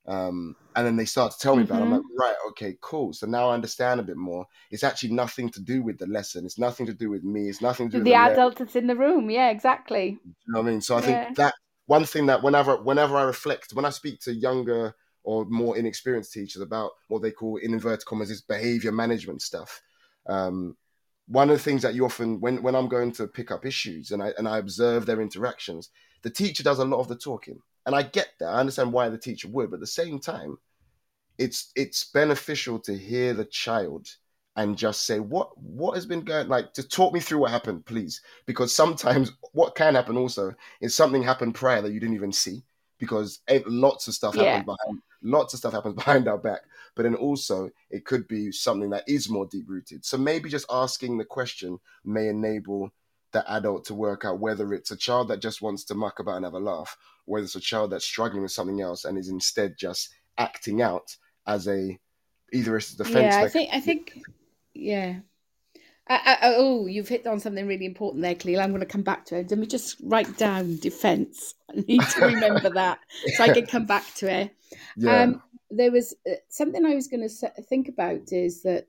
Um, and then they start to tell me mm-hmm. about it. I'm like, mm-hmm. right, okay, cool. So now I understand a bit more. It's actually nothing to do with the lesson. It's nothing to do with me. It's nothing to do with the, the adult that's in the room. Yeah, exactly. You know what I mean? So I yeah. think that one thing that whenever whenever I reflect, when I speak to younger or more inexperienced teachers about what they call in inverted commas is behavior management stuff. Um, one of the things that you often when when I'm going to pick up issues and I and I observe their interactions, the teacher does a lot of the talking. And I get that. I understand why the teacher would, but at the same time, it's it's beneficial to hear the child and just say what what has been going like to talk me through what happened please because sometimes what can happen also is something happened prior that you didn't even see because lots of stuff yeah. happens behind lots of stuff happens behind our back but then also it could be something that is more deep rooted so maybe just asking the question may enable the adult to work out whether it's a child that just wants to muck about and have a laugh whether it's a child that's struggling with something else and is instead just acting out as a either a defense yeah i think i think yeah I, I, oh, you've hit on something really important there, Cleo. I'm going to come back to it. Let me just write down defence. I need to remember that so I can come back to it. Yeah. Um, there was uh, something I was going to think about is that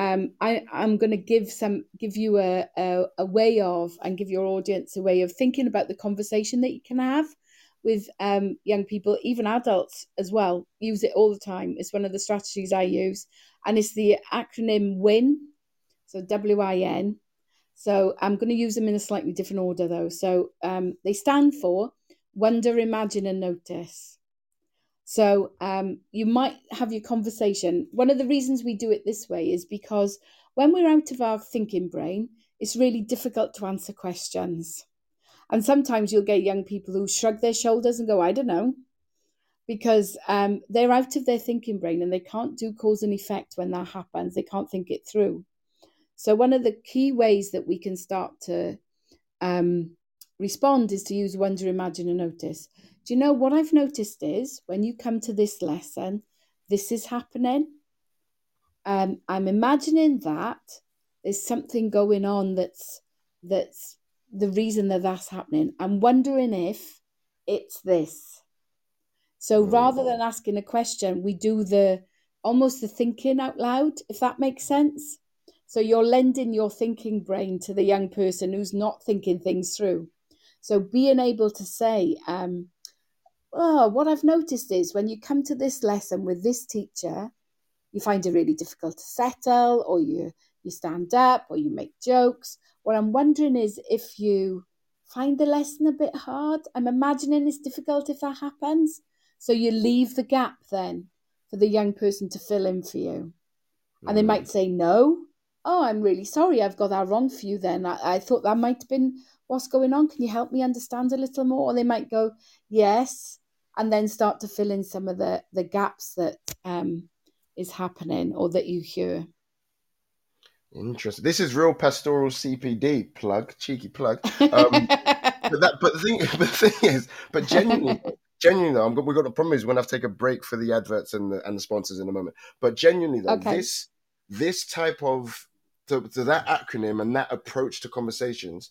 um, I, am going to give some give you a, a, a way of and give your audience a way of thinking about the conversation that you can have with um, young people, even adults as well. Use it all the time. It's one of the strategies I use, and it's the acronym WIN so W I N. So I'm going to use them in a slightly different order though. So um, they stand for wonder, imagine, and notice. So um, you might have your conversation. One of the reasons we do it this way is because when we're out of our thinking brain, it's really difficult to answer questions. And sometimes you'll get young people who shrug their shoulders and go, I don't know, because um, they're out of their thinking brain and they can't do cause and effect when that happens. They can't think it through. So, one of the key ways that we can start to um, respond is to use wonder, imagine, and notice. Do you know what I've noticed is when you come to this lesson, this is happening. Um, I'm imagining that there's something going on that's that's the reason that that's happening. I'm wondering if it's this. So rather than asking a question, we do the almost the thinking out loud, if that makes sense. So you're lending your thinking brain to the young person who's not thinking things through. So being able to say, um, oh, what I've noticed is when you come to this lesson with this teacher, you find it really difficult to settle, or you you stand up, or you make jokes. What I'm wondering is if you find the lesson a bit hard. I'm imagining it's difficult if that happens. So you leave the gap then for the young person to fill in for you. And they might mm. say no, oh, I'm really sorry, I've got that wrong for you then. I, I thought that might have been what's going on. Can you help me understand a little more? Or they might go, yes, and then start to fill in some of the, the gaps that um, is happening or that you hear. Interesting. This is real pastoral CPD plug, cheeky plug. Um, but that, but the thing, the thing is, but genuinely, genuinely though, I'm, we've got the problem is when I take a break for the adverts and the and the sponsors in a moment. But genuinely though, okay. this this type of to, to that acronym and that approach to conversations,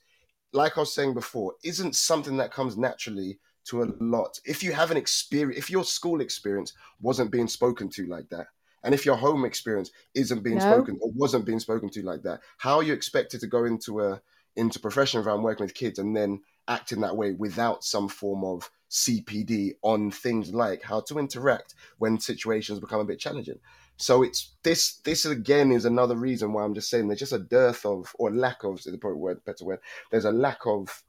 like I was saying before, isn't something that comes naturally to a lot. If you have an experience, if your school experience wasn't being spoken to like that, And if your home experience isn't being No. spoken or wasn't being spoken to like that, how are you expected to go into a into professional environment working with kids and then act in that way without some form of CPD on things like how to interact when situations become a bit challenging? So it's this this again is another reason why I'm just saying there's just a dearth of or lack of is the probably word better word. There's a lack of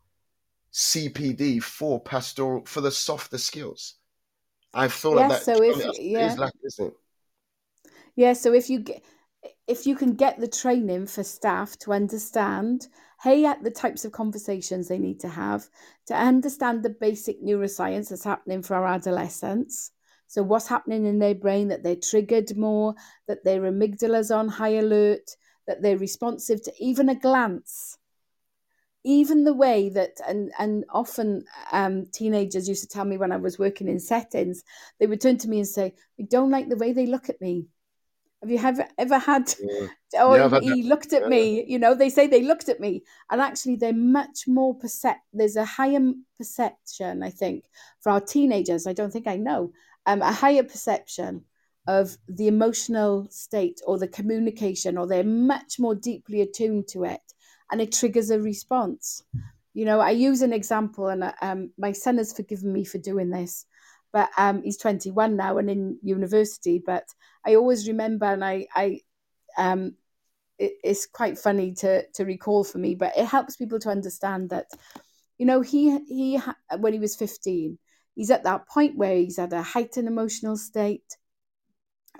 CPD for pastoral for the softer skills. I feel like Yes, that so if- it is yeah. lack, isn't it? Yeah, so if you get if you can get the training for staff to understand, hey, at the types of conversations they need to have, to understand the basic neuroscience that's happening for our adolescents. So what's happening in their brain that they're triggered more, that their amygdala's on high alert, that they're responsive to even a glance. Even the way that and and often um, teenagers used to tell me when I was working in settings, they would turn to me and say, "I don't like the way they look at me." Have you ever ever had? Yeah. Oh, Yeah, had he looked at Yeah. me. You know, they say they looked at me, and actually, they're much more percept. There's a higher perception, I think, for our teenagers. I don't think I know. Um, a higher perception of the emotional state or the communication, or they're much more deeply attuned to it, and it triggers a response. You know, I use an example, and um, my son has forgiven me for doing this, but um, he's 21 now and in university. But I always remember, and I, I um, it, it's quite funny to to recall for me, but it helps people to understand that, you know, he he when he was 15, he's at that point where he's at a heightened emotional state.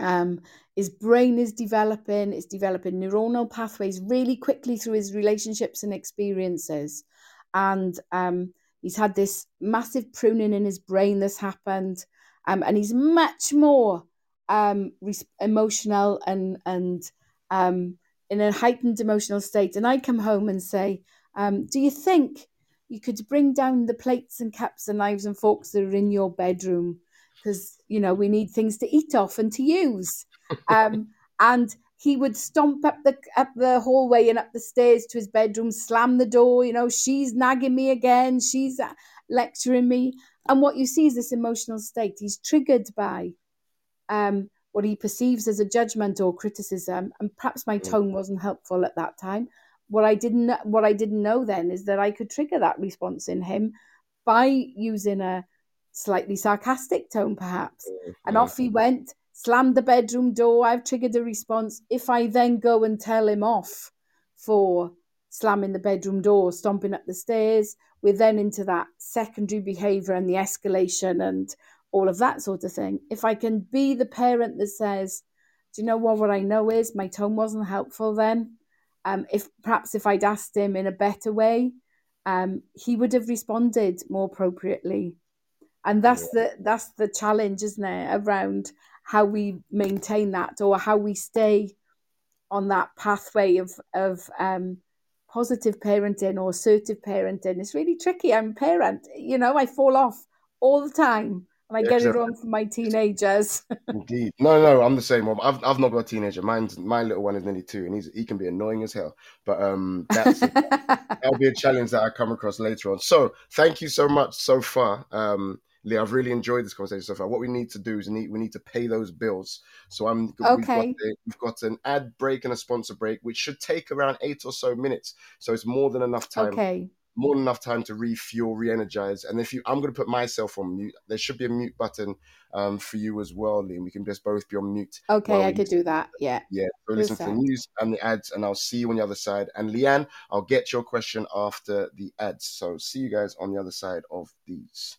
Um, his brain is developing, it's developing neuronal pathways really quickly through his relationships and experiences. And um, he's had this massive pruning in his brain that's happened. Um, and he's much more um, res- emotional and, and um, in a heightened emotional state. And I come home and say, um, Do you think you could bring down the plates and cups and knives and forks that are in your bedroom? Because, you know, we need things to eat off and to use. Um, and he would stomp up the up the hallway and up the stairs to his bedroom, slam the door. You know, she's nagging me again. She's uh, lecturing me. And what you see is this emotional state. He's triggered by um, what he perceives as a judgment or criticism, and perhaps my tone wasn't helpful at that time. What I didn't what I didn't know then is that I could trigger that response in him by using a slightly sarcastic tone, perhaps. And off he went, slammed the bedroom door. I've triggered a response. If I then go and tell him off for slamming the bedroom door, stomping up the stairs, we're then into that secondary behavior and the escalation and all of that sort of thing. If I can be the parent that says, Do you know what? What I know is my tone wasn't helpful then. Um, if perhaps if I'd asked him in a better way, um, he would have responded more appropriately. And that's the that's the challenge, isn't it, around how we maintain that or how we stay on that pathway of of um, positive parenting or assertive parenting. It's really tricky. I'm a parent, you know, I fall off all the time and I Yeah, get it wrong for my teenagers. Indeed. No, no, I'm the same. I've I've not got a teenager. Mine's my little one is nearly two, and he's he can be annoying as hell. But um, that's that'll be a challenge that I come across later on. So thank you so much so far, um, Lee. I've really enjoyed this conversation so far. What we need to do is need, we need to pay those bills. So I'm we've got, Okay. a, we've got an ad break and a sponsor break, which should take around eight or so minutes. So it's more than enough time okay. more than enough time to refuel, re-energize. And if you, I'm going to put myself on mute. There should be a mute button um, for you as well, Liam. We can just both be on mute. Okay, I could do that. Yeah. Yeah, so listen to the news and the ads, and I'll see you on the other side. And Leanne, I'll get your question after the ads. So see you guys on the other side of these.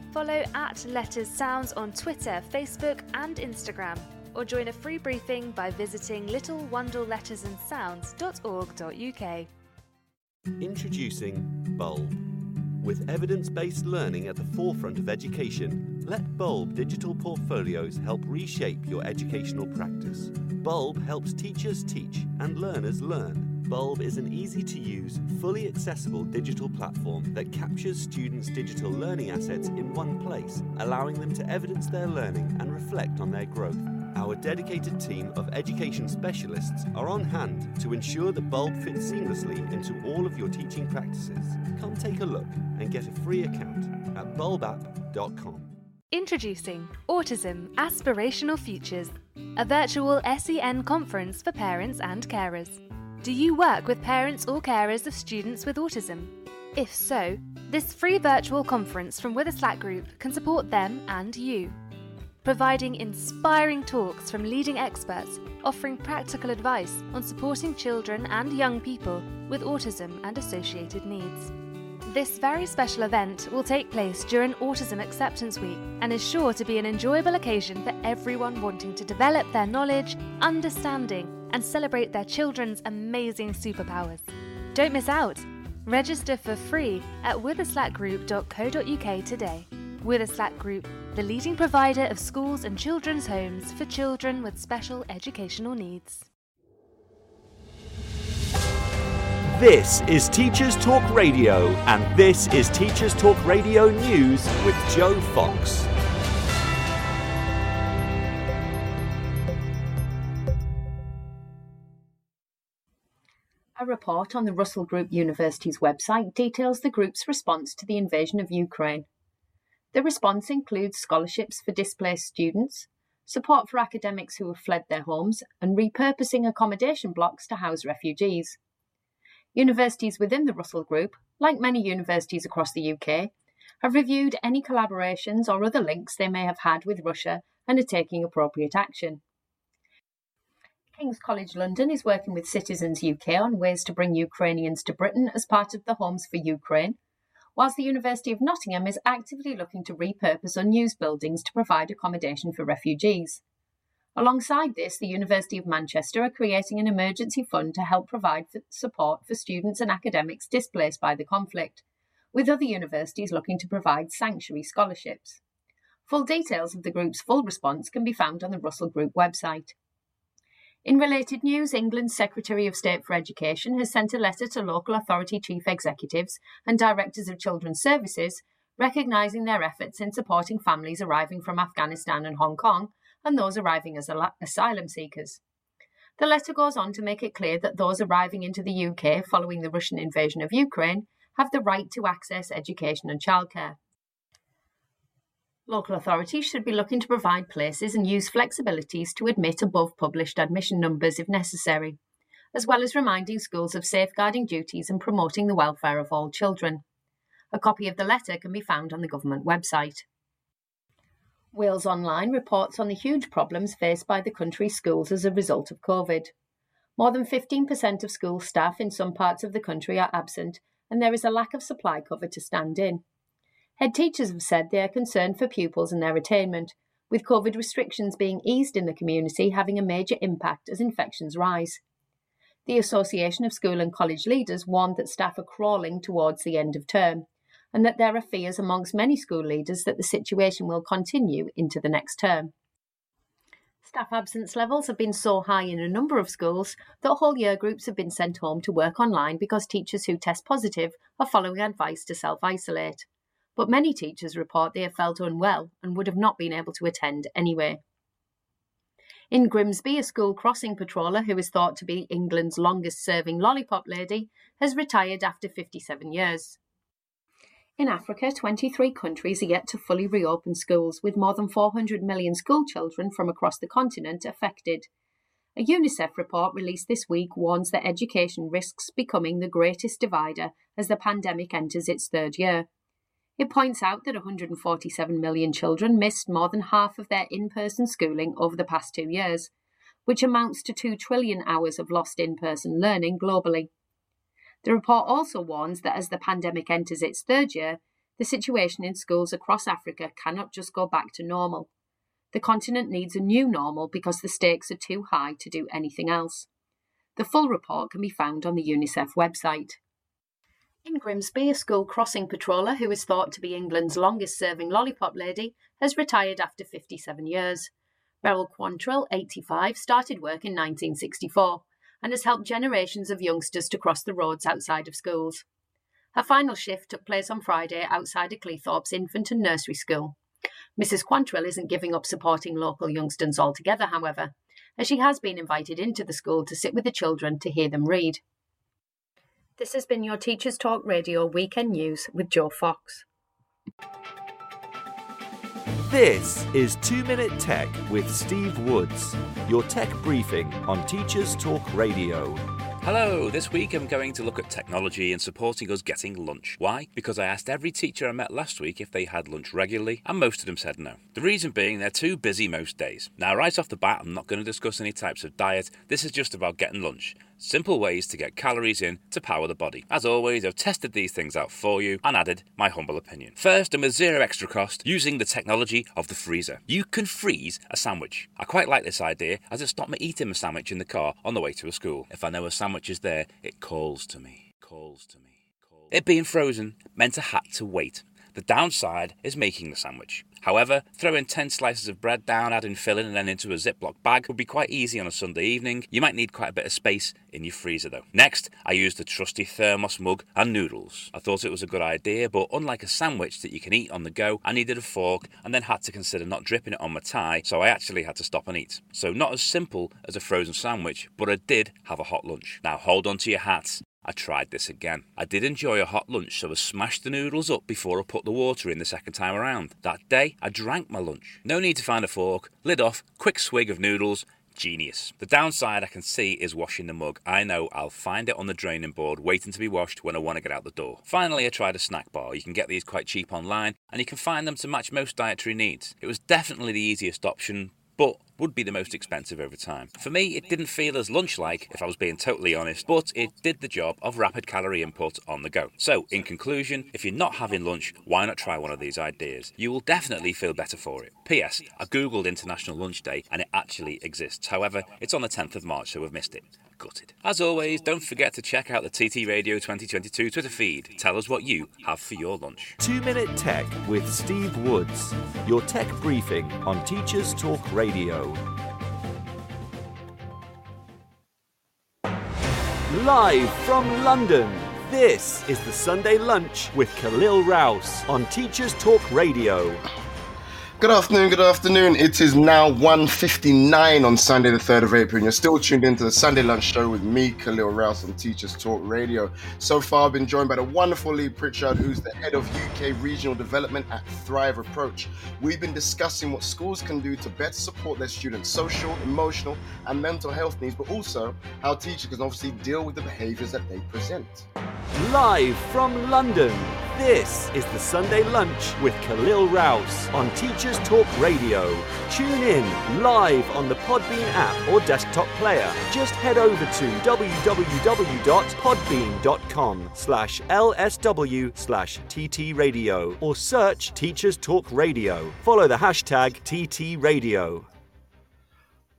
follow at Letters Sounds on Twitter, Facebook, and Instagram, or join a free briefing by visiting littlewandlelettersandsounds.org.uk. Introducing Bulb. With evidence based learning at the forefront of education, let Bulb digital portfolios help reshape your educational practice. Bulb helps teachers teach and learners learn. Bulb is an easy to use, fully accessible digital platform that captures students' digital learning assets in one place, allowing them to evidence their learning and reflect on their growth. Our dedicated team of education specialists are on hand to ensure the Bulb fits seamlessly into all of your teaching practices. Come take a look and get a free account at bulbapp.com. Introducing Autism Aspirational Futures, a virtual SEN conference for parents and carers. Do you work with parents or carers of students with autism? If so, this free virtual conference from Witherslack Group can support them and you providing inspiring talks from leading experts offering practical advice on supporting children and young people with autism and associated needs. This very special event will take place during Autism Acceptance Week and is sure to be an enjoyable occasion for everyone wanting to develop their knowledge, understanding, and celebrate their children's amazing superpowers. Don't miss out! Register for free at witherslackgroup.co.uk today. Witherslack Group, the leading provider of schools and children's homes for children with special educational needs. This is Teachers Talk Radio, and this is Teachers Talk Radio News with Joe Fox. A report on the Russell Group University's website details the group's response to the invasion of Ukraine. The response includes scholarships for displaced students, support for academics who have fled their homes, and repurposing accommodation blocks to house refugees. Universities within the Russell Group, like many universities across the UK, have reviewed any collaborations or other links they may have had with Russia and are taking appropriate action. King's College London is working with Citizens UK on ways to bring Ukrainians to Britain as part of the Homes for Ukraine whilst the University of Nottingham is actively looking to repurpose unused buildings to provide accommodation for refugees. Alongside this, the University of Manchester are creating an emergency fund to help provide support for students and academics displaced by the conflict, with other universities looking to provide sanctuary scholarships. Full details of the group's full response can be found on the Russell Group website. In related news, England's Secretary of State for Education has sent a letter to local authority chief executives and directors of children's services, recognising their efforts in supporting families arriving from Afghanistan and Hong Kong and those arriving as asylum seekers. The letter goes on to make it clear that those arriving into the UK following the Russian invasion of Ukraine have the right to access education and childcare. Local authorities should be looking to provide places and use flexibilities to admit above published admission numbers if necessary, as well as reminding schools of safeguarding duties and promoting the welfare of all children. A copy of the letter can be found on the government website. Wales Online reports on the huge problems faced by the country's schools as a result of COVID. More than 15% of school staff in some parts of the country are absent, and there is a lack of supply cover to stand in. Head teachers have said they are concerned for pupils and their attainment, with COVID restrictions being eased in the community having a major impact as infections rise. The Association of School and College Leaders warned that staff are crawling towards the end of term, and that there are fears amongst many school leaders that the situation will continue into the next term. Staff absence levels have been so high in a number of schools that whole year groups have been sent home to work online because teachers who test positive are following advice to self isolate but many teachers report they have felt unwell and would have not been able to attend anyway. In Grimsby, a school crossing patroller who is thought to be England's longest serving lollipop lady has retired after 57 years. In Africa, 23 countries are yet to fully reopen schools, with more than 400 million school children from across the continent affected. A UNICEF report released this week warns that education risks becoming the greatest divider as the pandemic enters its third year. It points out that 147 million children missed more than half of their in person schooling over the past two years, which amounts to 2 trillion hours of lost in person learning globally. The report also warns that as the pandemic enters its third year, the situation in schools across Africa cannot just go back to normal. The continent needs a new normal because the stakes are too high to do anything else. The full report can be found on the UNICEF website. In Grimsby, a school crossing patroller who is thought to be England's longest serving lollipop lady has retired after 57 years. Beryl Quantrill, 85, started work in 1964 and has helped generations of youngsters to cross the roads outside of schools. Her final shift took place on Friday outside of Cleethorpes Infant and Nursery School. Mrs. Quantrill isn't giving up supporting local youngsters altogether, however, as she has been invited into the school to sit with the children to hear them read. This has been your Teachers Talk Radio Weekend News with Joe Fox. This is 2 Minute Tech with Steve Woods, your tech briefing on Teachers Talk Radio. Hello, this week I'm going to look at technology and supporting us getting lunch. Why? Because I asked every teacher I met last week if they had lunch regularly, and most of them said no. The reason being they're too busy most days. Now, right off the bat, I'm not going to discuss any types of diet, this is just about getting lunch. Simple ways to get calories in to power the body. As always, I've tested these things out for you and added my humble opinion. First, and with zero extra cost, using the technology of the freezer. You can freeze a sandwich. I quite like this idea as it stopped me eating a sandwich in the car on the way to a school. If I know a sandwich is there, it calls to me. Calls to me. Calls. It being frozen meant I had to wait. The downside is making the sandwich. However, throwing 10 slices of bread down, adding filling, and then into a Ziploc bag would be quite easy on a Sunday evening. You might need quite a bit of space in your freezer though. Next, I used the trusty thermos mug and noodles. I thought it was a good idea, but unlike a sandwich that you can eat on the go, I needed a fork and then had to consider not dripping it on my tie, so I actually had to stop and eat. So, not as simple as a frozen sandwich, but I did have a hot lunch. Now, hold on to your hats. I tried this again. I did enjoy a hot lunch, so I smashed the noodles up before I put the water in the second time around. That day, I drank my lunch. No need to find a fork, lid off, quick swig of noodles. Genius. The downside I can see is washing the mug. I know I'll find it on the draining board waiting to be washed when I want to get out the door. Finally, I tried a snack bar. You can get these quite cheap online and you can find them to match most dietary needs. It was definitely the easiest option, but would be the most expensive over time. For me, it didn't feel as lunch like, if I was being totally honest, but it did the job of rapid calorie input on the go. So, in conclusion, if you're not having lunch, why not try one of these ideas? You will definitely feel better for it. P.S. I googled International Lunch Day and it actually exists. However, it's on the 10th of March, so we've missed it. Gutted. As always, don't forget to check out the TT Radio 2022 Twitter feed. Tell us what you have for your lunch. 2 Minute Tech with Steve Woods, your tech briefing on Teachers Talk Radio. Live from London, this is the Sunday Lunch with Khalil Rouse on Teachers Talk Radio. Good afternoon, good afternoon. It is now 1.59 on Sunday the 3rd of April and you're still tuned into the Sunday Lunch Show with me, Khalil Rouse on Teachers Talk Radio. So far I've been joined by the wonderful Lee Pritchard who's the head of UK Regional Development at Thrive Approach. We've been discussing what schools can do to better support their students' social, emotional and mental health needs, but also how teachers can obviously deal with the behaviours that they present. Live from London, this is the Sunday Lunch with Khalil Rouse on Teachers Talk Radio. Tune in live on the Podbean app or desktop player. Just head over to www.podbean.com slash lsw slash ttradio or search Teachers Talk Radio. Follow the hashtag TTRadio.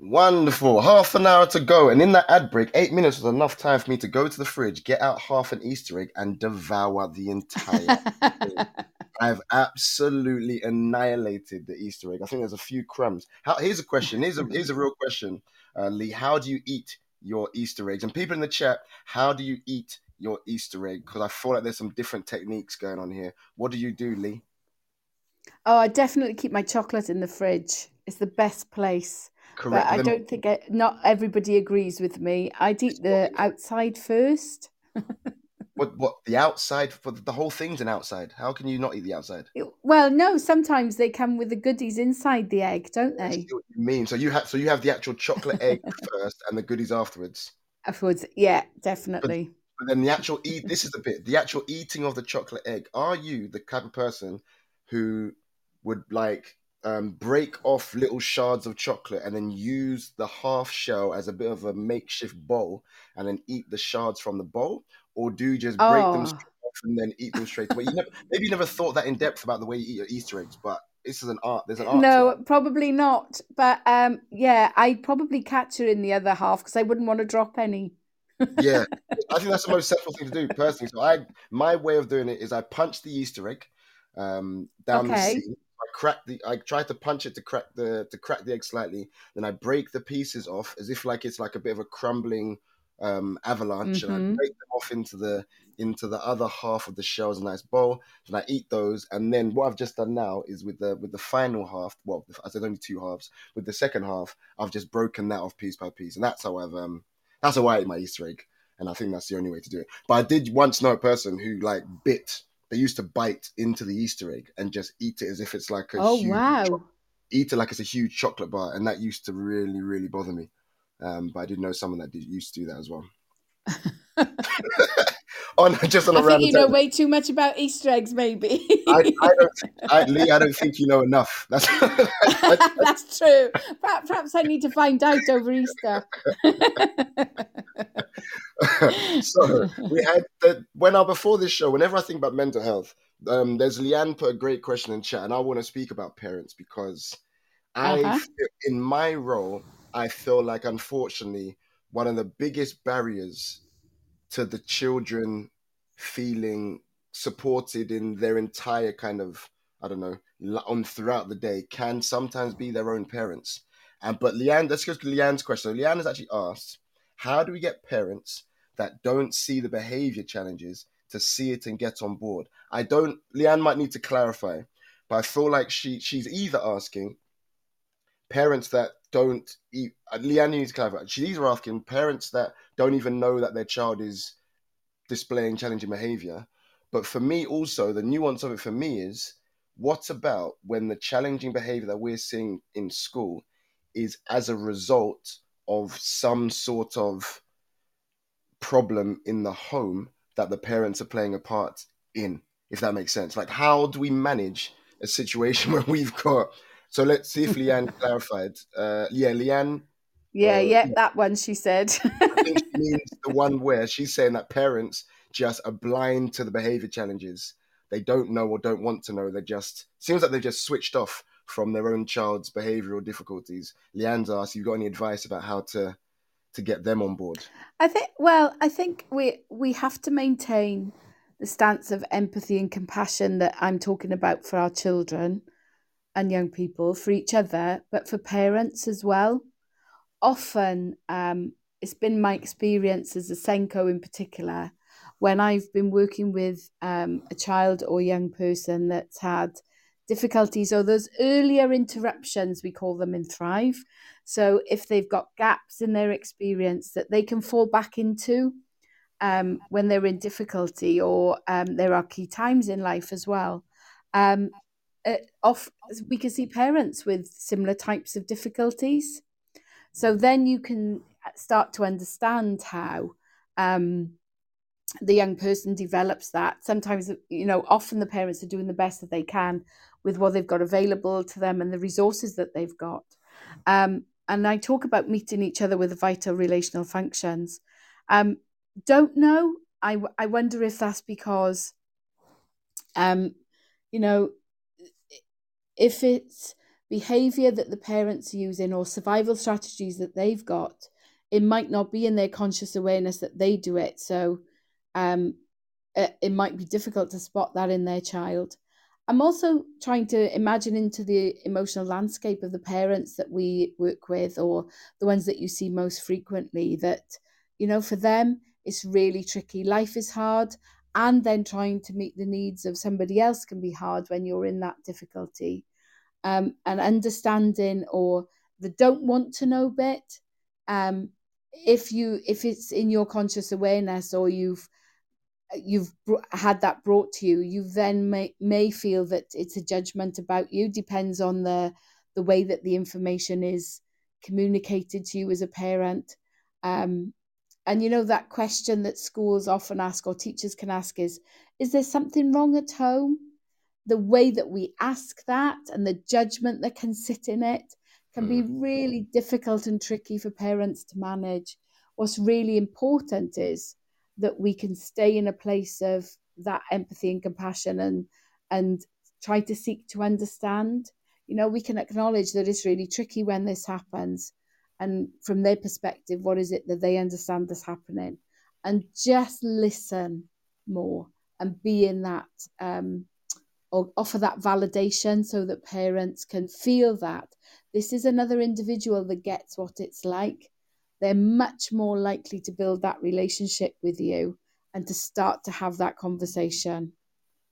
Wonderful. Half an hour to go. And in that ad break, eight minutes was enough time for me to go to the fridge, get out half an Easter egg, and devour the entire thing. I've absolutely annihilated the Easter egg. I think there's a few crumbs. How, here's a question. Here's a, here's a real question, uh, Lee. How do you eat your Easter eggs? And people in the chat, how do you eat your Easter egg? Because I feel like there's some different techniques going on here. What do you do, Lee? Oh, I definitely keep my chocolate in the fridge. It's the best place. Correct. But I don't think I, not everybody agrees with me. I'd eat the outside first. What, what, the outside? For the whole thing's an outside. How can you not eat the outside? Well, no, sometimes they come with the goodies inside the egg, don't I they? see what you mean. So you have so you have the actual chocolate egg first and the goodies afterwards. Afterwards, yeah, definitely. But then the actual eat. This is the bit. The actual eating of the chocolate egg. Are you the type of person who would like um, break off little shards of chocolate and then use the half shell as a bit of a makeshift bowl and then eat the shards from the bowl, or do you just break them Oh. straight off and then eat them straight away? You never, maybe you never thought that in depth about the way you eat your Easter eggs, but this is an art. There's an art. No, probably not. But um, yeah, I'd probably catch her in the other half because I wouldn't want to drop any. yeah, I think that's the most sensible thing to do personally. So I, my way of doing it is I punch the Easter egg um, down the Okay. I crack the. I try to punch it to crack the to crack the egg slightly. Then I break the pieces off as if like it's like a bit of a crumbling um, avalanche, and I Mhm. break them off into the into the other half of the shell's a nice bowl. And I eat those, and then what I've just done now is with the with the final half. Well, I said only two halves. With the second half, I've just broken that off piece by piece, and that's how I've um that's how I ate my Easter egg, and I think that's the only way to do it. But I did once know a person who like bit. They used to bite into the Easter egg and just eat it as if it's like a Oh huge wow! eat it like it's a huge chocolate bar, and that used to really, really bother me. Um, but I did know someone that did, used to do that as well. on just on a I think random you know way too much about Easter eggs, maybe. I, I don't, I, Lee, I don't think you know enough. That's, I, That's true. Perhaps, perhaps I need to find out over Easter. so we had the when I before this show, whenever I think about mental health, um, there's Leanne put a great question in chat, and I want to speak about parents because I, Uh-huh. feel- in my role, I feel like unfortunately one of the biggest barriers to the children feeling supported in their entire kind of I don't know on throughout the day can sometimes be their own parents. And but Leanne, let's go to Leanne's question. Leanne has actually asked, how do we get parents that don't see the behavior challenges to see it and get on board? I don't. Leanne might need to clarify, but I feel like she she's either asking parents that don't. e- uh, Leanne needs to clarify. She's either asking parents that don't even know that their child is displaying challenging behavior. But for me, also the nuance of it for me is what about when the challenging behavior that we're seeing in school is as a result of some sort of problem in the home that the parents are playing a part in, if that makes sense. Like, how do we manage a situation where we've got? So let's see if Leanne clarified. Uh, yeah, Leanne, yeah, Uh, yeah, that one she said. I think she means the one where she's saying that parents just are blind to the behavior challenges. They don't know or don't want to know. They just seems like they've just switched off from their own child's behavioral difficulties. Leanne's asked, "You got any advice about how to to get them on board?" I think well, I think we we have to maintain the stance of empathy and compassion that I'm talking about for our children and young people, for each other, but for parents as well. Often, um, it's been my experience as a SENCo in particular, when I've been working with um, a child or young person that's had difficulties or those earlier interruptions, we call them in Thrive. So if they've got gaps in their experience that they can fall back into um, when they're in difficulty, or um, there are key times in life as well. Um, uh, off, we can see parents with similar types of difficulties. So then you can start to understand how um, the young person develops that. Sometimes, you know, often the parents are doing the best that they can with what they've got available to them and the resources that they've got. Um, and I talk about meeting each other with vital relational functions. Um, don't know. I, I wonder if that's because, um, you know, if it's behavior that the parents are using or survival strategies that they've got, it might not be in their conscious awareness that they do it. So um, it, it might be difficult to spot that in their child. I'm also trying to imagine into the emotional landscape of the parents that we work with or the ones that you see most frequently that, you know, for them, it's really tricky. Life is hard. And then trying to meet the needs of somebody else can be hard when you're in that difficulty. Um, and understanding or the don't want to know bit, um, if you if it's in your conscious awareness or you've you've had that brought to you, you then may may feel that it's a judgment about you. Depends on the the way that the information is communicated to you as a parent. Um, and you know that question that schools often ask or teachers can ask is is there something wrong at home the way that we ask that and the judgment that can sit in it can be Mm. really difficult and tricky for parents to manage. What's really important is that we can stay in a place of that empathy and compassion and and try to seek to understand. You know we can acknowledge that it's really tricky when this happens and from their perspective what is it that they understand that's happening? And just listen more and be in that um, or offer that validation so that parents can feel that this is another individual that gets what it's like they're much more likely to build that relationship with you and to start to have that conversation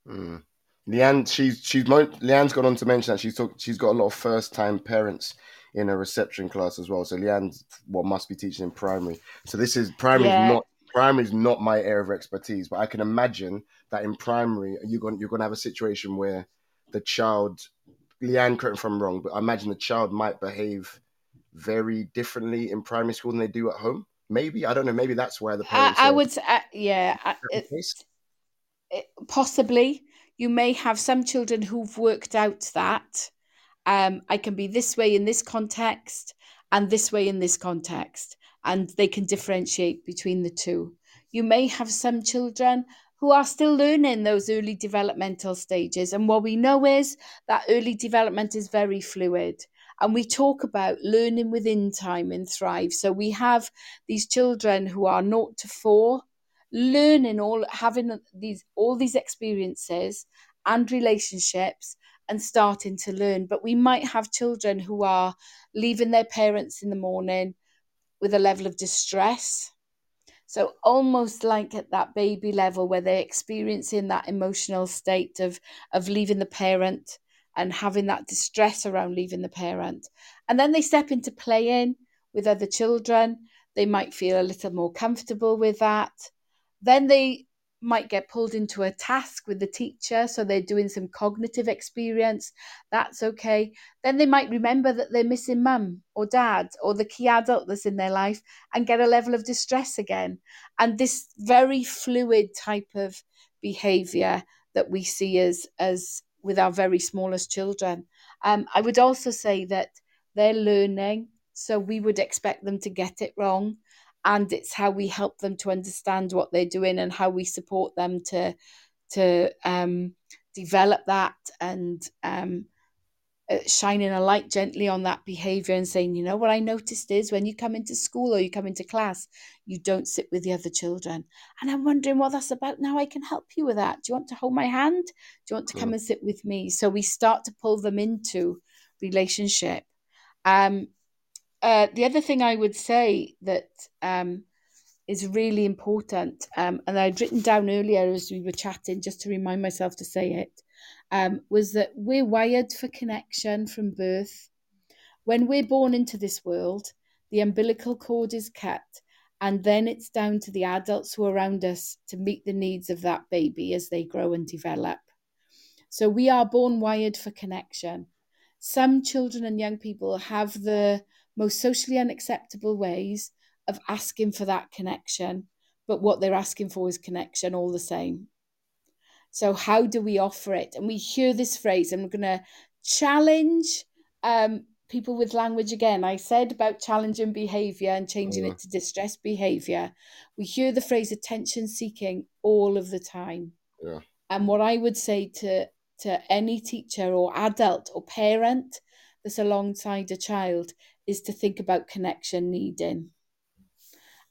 Mm. Leanne, she's she's Leanne's gone on to mention that she's talk, she's got a lot of first time parents in a reception class as well. So Leanne's what must be teaching in primary. So this is primary Yeah. is not primary is not my area of expertise, but I can imagine that in primary you're going you're going to have a situation where the child, Leanne, correct me if I'm wrong, but I imagine the child might behave very differently in primary school than they do at home. Maybe I don't know. Maybe that's why the parents. I are- would uh, yeah I- it, it- possibly you may have some children who've worked out that um, I can be this way in this context and this way in this context, and they can differentiate between the two. You may have some children who are still learning those early developmental stages, and what we know is that early development is very fluid. And we talk about learning within time in Thrive. So we have these children who are naught to four, learning all having these all these experiences and relationships and starting to learn but we might have children who are leaving their parents in the morning with a level of distress. So almost like at that baby level where they're experiencing that emotional state of of leaving the parent and having that distress around leaving the parent. And then they step into playing with other children. They might feel a little more comfortable with that. Then they might get pulled into a task with the teacher, so they're doing some cognitive experience. That's okay. Then they might remember that they're missing mum or dad or the key adult that's in their life and get a level of distress again. And this very fluid type of behavior that we see as, as with our very smallest children. Um, I would also say that they're learning, so we would expect them to get it wrong and it's how we help them to understand what they're doing and how we support them to to um, develop that and um, uh, shining a light gently on that behavior and saying you know what i noticed is when you come into school or you come into class you don't sit with the other children. And i'm wondering what that's about. Now i can help you with that. Do you want to hold my hand? Do you want to come and sit with me? So we start to pull them into relationship. Um, uh, the other thing I would say that um, is really important, um, and I'd written down earlier as we were chatting, just to remind myself to say it, um, was that we're wired for connection from birth. When we're born into this world, the umbilical cord is cut, and then it's down to the adults who are around us to meet the needs of that baby as they grow and develop. So we are born wired for connection. Some children and young people have the most socially unacceptable ways of asking for that connection, but what they're asking for is connection all the same. So, how do we offer it? And we hear this phrase, we're going to challenge um, people with language again. I said about challenging behavior and changing Mm. it to distress behavior. We hear the phrase attention seeking all of the time. Yeah. And what I would say to, to any teacher or adult or parent that's alongside a child is to think about connection needing.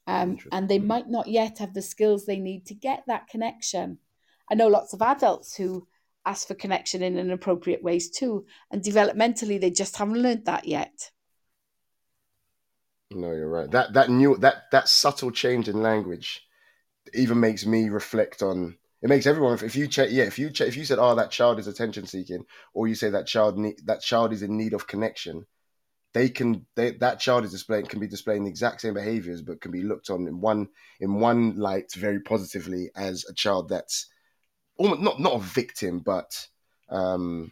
Um, and they might not yet have the skills they need to get that connection. I know lots of adults who ask for connection in inappropriate ways too, and developmentally they just haven't learned that yet. No, you're right. That that new that that subtle change in language even makes me reflect on. It makes everyone. If you check, yeah, if you check, if you said, "Oh, that child is attention seeking," or you say that child need, that child is in need of connection, they can they, that child is displaying can be displaying the exact same behaviors, but can be looked on in one in one light very positively as a child that's almost not not a victim, but um,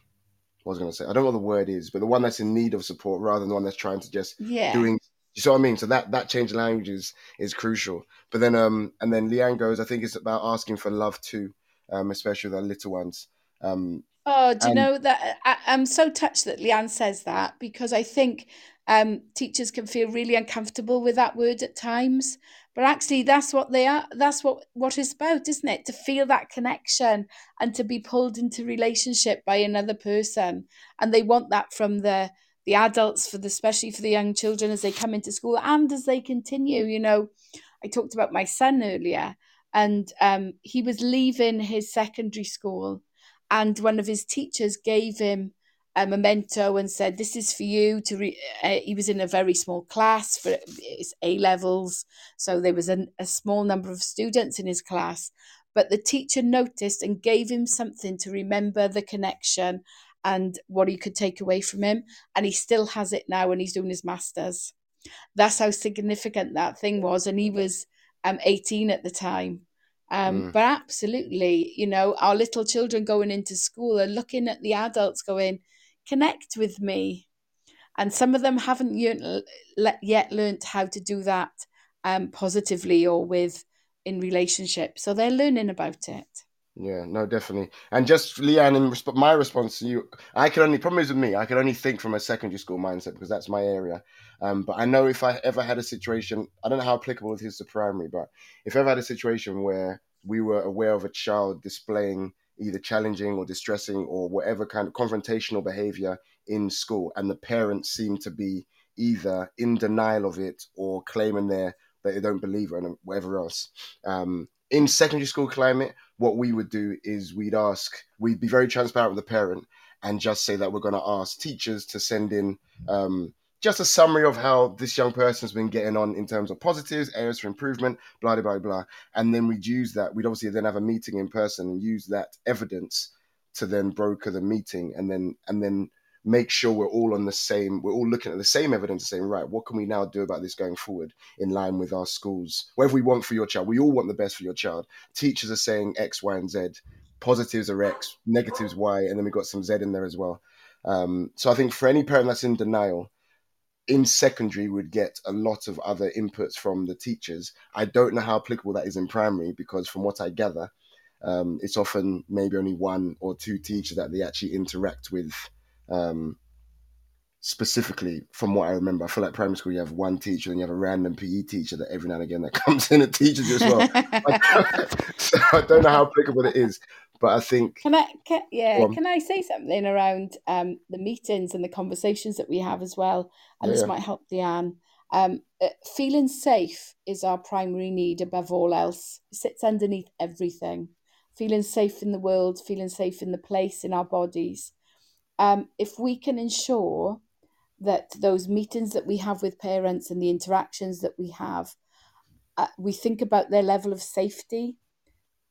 what was I going to say? I don't know what the word is, but the one that's in need of support rather than the one that's trying to just Yeah. doing you see what I mean? So that that change of language is is crucial. But then um and then Leanne goes, I think it's about asking for love too, um, especially the little ones. Um Oh, do you and know that I, I'm so touched that Leanne says that because I think um, teachers can feel really uncomfortable with that word at times. But actually, that's what they are. That's what what it's about, isn't it? To feel that connection and to be pulled into relationship by another person, and they want that from the the adults, for the especially for the young children as they come into school and as they continue. You know, I talked about my son earlier, and um, he was leaving his secondary school and one of his teachers gave him a memento and said, "This is for you." To re-. Uh, he was in a very small class for his A levels, so there was an, a small number of students in his class. But the teacher noticed and gave him something to remember the connection and what he could take away from him, and he still has it now, and he's doing his masters. That's how significant that thing was, and he was um, 18 at the time. Um, Mm. But absolutely, you know, our little children going into school are looking at the adults going, connect with me. And some of them haven't yet, learned how to do that um, positively or with in relationships. So they're learning about it. Yeah, no, definitely. And just Leanne, in resp- my response to you, I can only problem is with me. I can only think from a secondary school mindset because that's my area. Um, but I know if I ever had a situation, I don't know how applicable it is to primary, but if I ever had a situation where we were aware of a child displaying either challenging or distressing or whatever kind of confrontational behavior in school, and the parents seem to be either in denial of it or claiming they that they don't believe it and whatever else. Um, in secondary school climate, what we would do is we'd ask, we'd be very transparent with the parent and just say that we're going to ask teachers to send in um, just a summary of how this young person's been getting on in terms of positives, areas for improvement, blah, blah, blah, blah. And then we'd use that. We'd obviously then have a meeting in person and use that evidence to then broker the meeting and then and then make sure we're all on the same we're all looking at the same evidence saying right what can we now do about this going forward in line with our schools? Whatever we want for your child? We all want the best for your child. Teachers are saying x y and z. Positives are x negatives y and then we've got some z in there as well. Um, so i think for any parent that's in denial in secondary would get a lot of other inputs from the teachers. I don't know how applicable that is in primary because from what i gather um, it's often maybe only one or two teachers that they actually interact with um, specifically from what I remember. I feel like primary school you have one teacher and you have a random PE teacher that every now and again that comes in and teaches you as well. so I don't know how applicable it is, but I think Can I, can, yeah, can I say something around um, the meetings and the conversations that we have as well? And Yeah, this yeah. might help Leanne. Um, uh, feeling safe is our primary need above all else. It sits underneath everything. Feeling safe in the world, feeling safe in the place, in our bodies. Um, if we can ensure that those meetings that we have with parents and the interactions that we have, uh, we think about their level of safety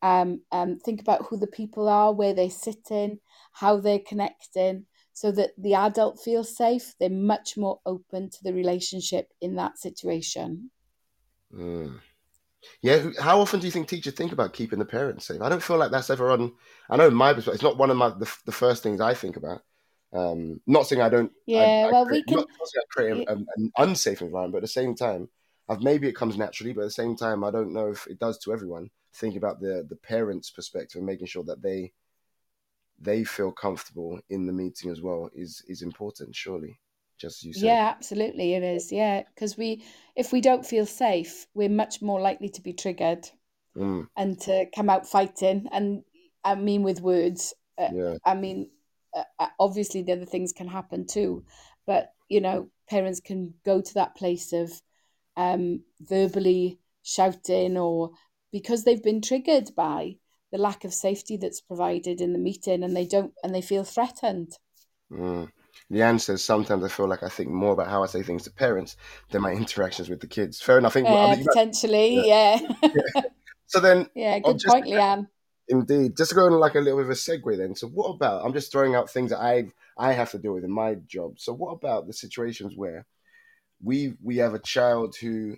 um, um, think about who the people are, where they're sitting, how they're connecting, so that the adult feels safe. They're much more open to the relationship in that situation. Mm. Yeah, how often do you think teachers think about keeping the parents safe? I don't feel like that's ever on. I know in my perspective, it's not one of my the, the first things I think about. Um, not saying I don't. Yeah, I well, create, we can. not, not saying I create an, an unsafe environment, but at the same time, I've, maybe it comes naturally, but at the same time, I don't know if it does to everyone. Think about the the parents' perspective and making sure that they they feel comfortable in the meeting as well is is important. Surely, just as you said. Yeah, absolutely, it is. Yeah, because we, if we don't feel safe, we're much more likely to be triggered Mm, and to come out fighting. And I mean, with words. Uh, yeah. I mean, obviously the other things can happen too, but you know, parents can go to that place of um, verbally shouting or because they've been triggered by the lack of safety that's provided in the meeting and they don't and they feel threatened. Mm. Leanne says sometimes I feel like I think more about how I say things to parents than my interactions with the kids. Fair enough. I think. I Uh, mean, potentially, yeah. so then, yeah, good just- point, Leanne. Indeed, just going like a little bit of a segue then. So, what about? I'm just throwing out things that I I have to deal with in my job. So, what about the situations where we we have a child who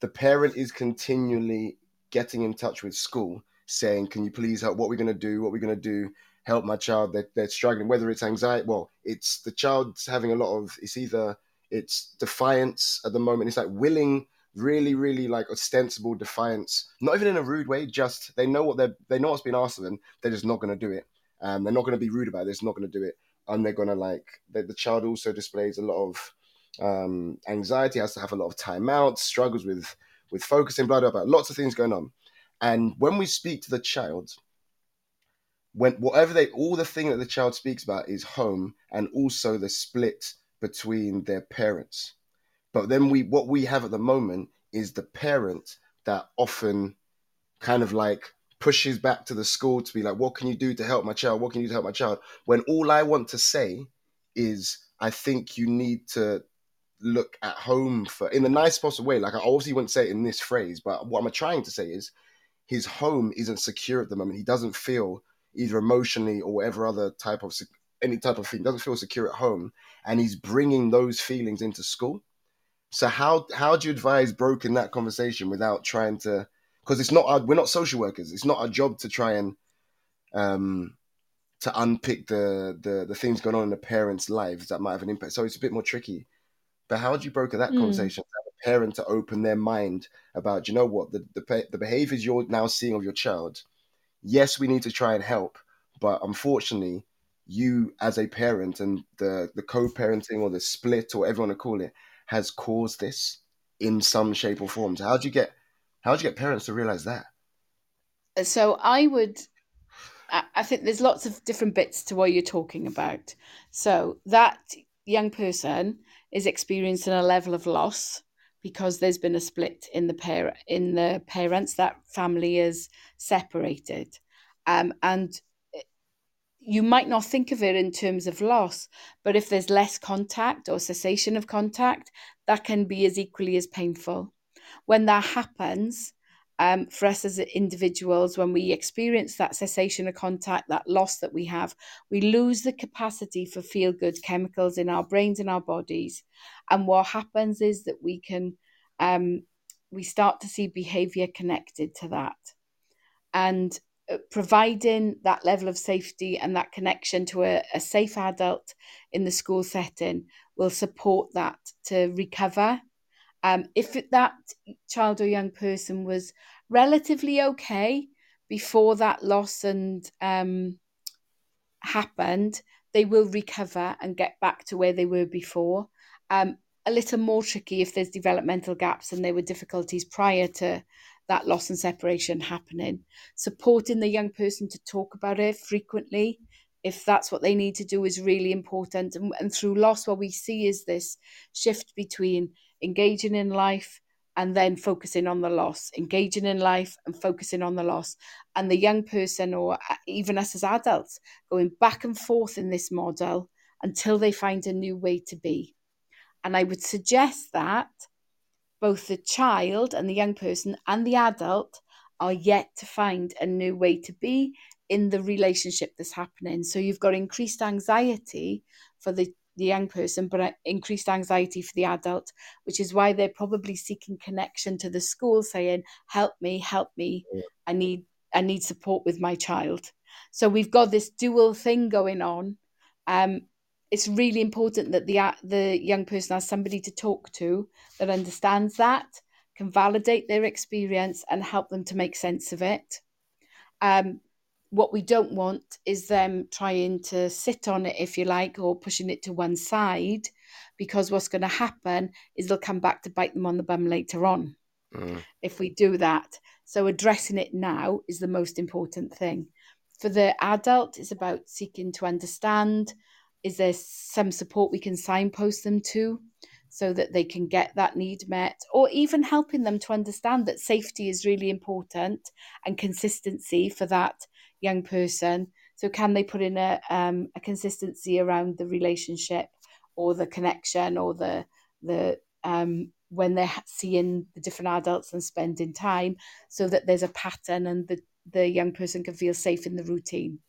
the parent is continually getting in touch with school, saying, "Can you please help? What we're going to do? What we're going to do? Help my child. They're, they're struggling. Whether it's anxiety, well, it's the child's having a lot of. It's either it's defiance at the moment. It's like willing, really, really like ostensible defiance. Not even in a rude way. Just they know what they're they know what's been asked of them. They're just not going to do it. Um, they're not going to be rude about it. They're just not going to do it. And they're going to like the, the child also displays a lot of um, anxiety. Has to have a lot of timeouts. Struggles with with focusing. Blah blah blah. Lots of things going on. And when we speak to the child, when whatever they all the thing that the child speaks about is home and also the split between their parents. But then we what we have at the moment is the parent that often kind of like pushes back to the school to be like, what can you do to help my child? What can you do to help my child? When all I want to say is, I think you need to look at home for in the nice possible way. Like I obviously wouldn't say it in this phrase, but what I'm trying to say is his home isn't secure at the moment. He doesn't feel either emotionally or whatever other type of any type of thing doesn't feel secure at home and he's bringing those feelings into school so how how do you advise broking that conversation without trying to because it's not our, we're not social workers. It's not our job to try and um to unpick the the the things going on in the parents lives that might have an impact. So it's a bit more tricky. But how do you broker that mm. conversation a parent to open their mind about you know what? The, the the behaviors you're now seeing of your child yes, we need to try and help, but unfortunately, you as a parent and the the co-parenting or the split or whatever you want to call it has caused this in some shape or form. So how do you get how do you get parents to realize that? So I would I think there's lots of different bits to what you're talking about. So that young person is experiencing a level of loss because there's been a split in the pair in the parents that family is separated um, and you might not think of it in terms of loss but if there's less contact or cessation of contact that can be as equally as painful when that happens um, for us as individuals, when we experience that cessation of contact, that loss that we have, we lose the capacity for feel good chemicals in our brains and our bodies. And what happens is that we can, um, we start to see behavior connected to that. And providing that level of safety and that connection to a, a safe adult in the school setting will support that to recover um, if that child or young person was relatively okay before that loss and um, happened, they will recover and get back to where they were before. Um, a little more tricky if there's developmental gaps and there were difficulties prior to that loss and separation happening. Supporting the young person to talk about it frequently, if that's what they need to do, is really important. And, and through loss, what we see is this shift between engaging in life and then focusing on the loss, engaging in life and focusing on the loss. And the young person, or uh, even us as adults, going back and forth in this model until they find a new way to be. And I would suggest that both the child and the young person and the adult are yet to find a new way to be in the relationship that's happening. So you've got increased anxiety for the the young person, but increased anxiety for the adult, which is why they're probably seeking connection to the school, saying, "Help me, help me, I need I need support with my child." So we've got this dual thing going on. Um, it's really important that the the young person has somebody to talk to that understands that, can validate their experience, and help them to make sense of it. Um, what we don't want is them trying to sit on it, if you like, or pushing it to one side, because what's going to happen is they'll come back to bite them on the bum later on mm. if we do that. So, addressing it now is the most important thing. For the adult, it's about seeking to understand is there some support we can signpost them to so that they can get that need met, or even helping them to understand that safety is really important and consistency for that young person. So can they put in a um, a consistency around the relationship or the connection or the the um, when they're seeing the different adults and spending time, so that there's a pattern and the the young person can feel safe in the routine.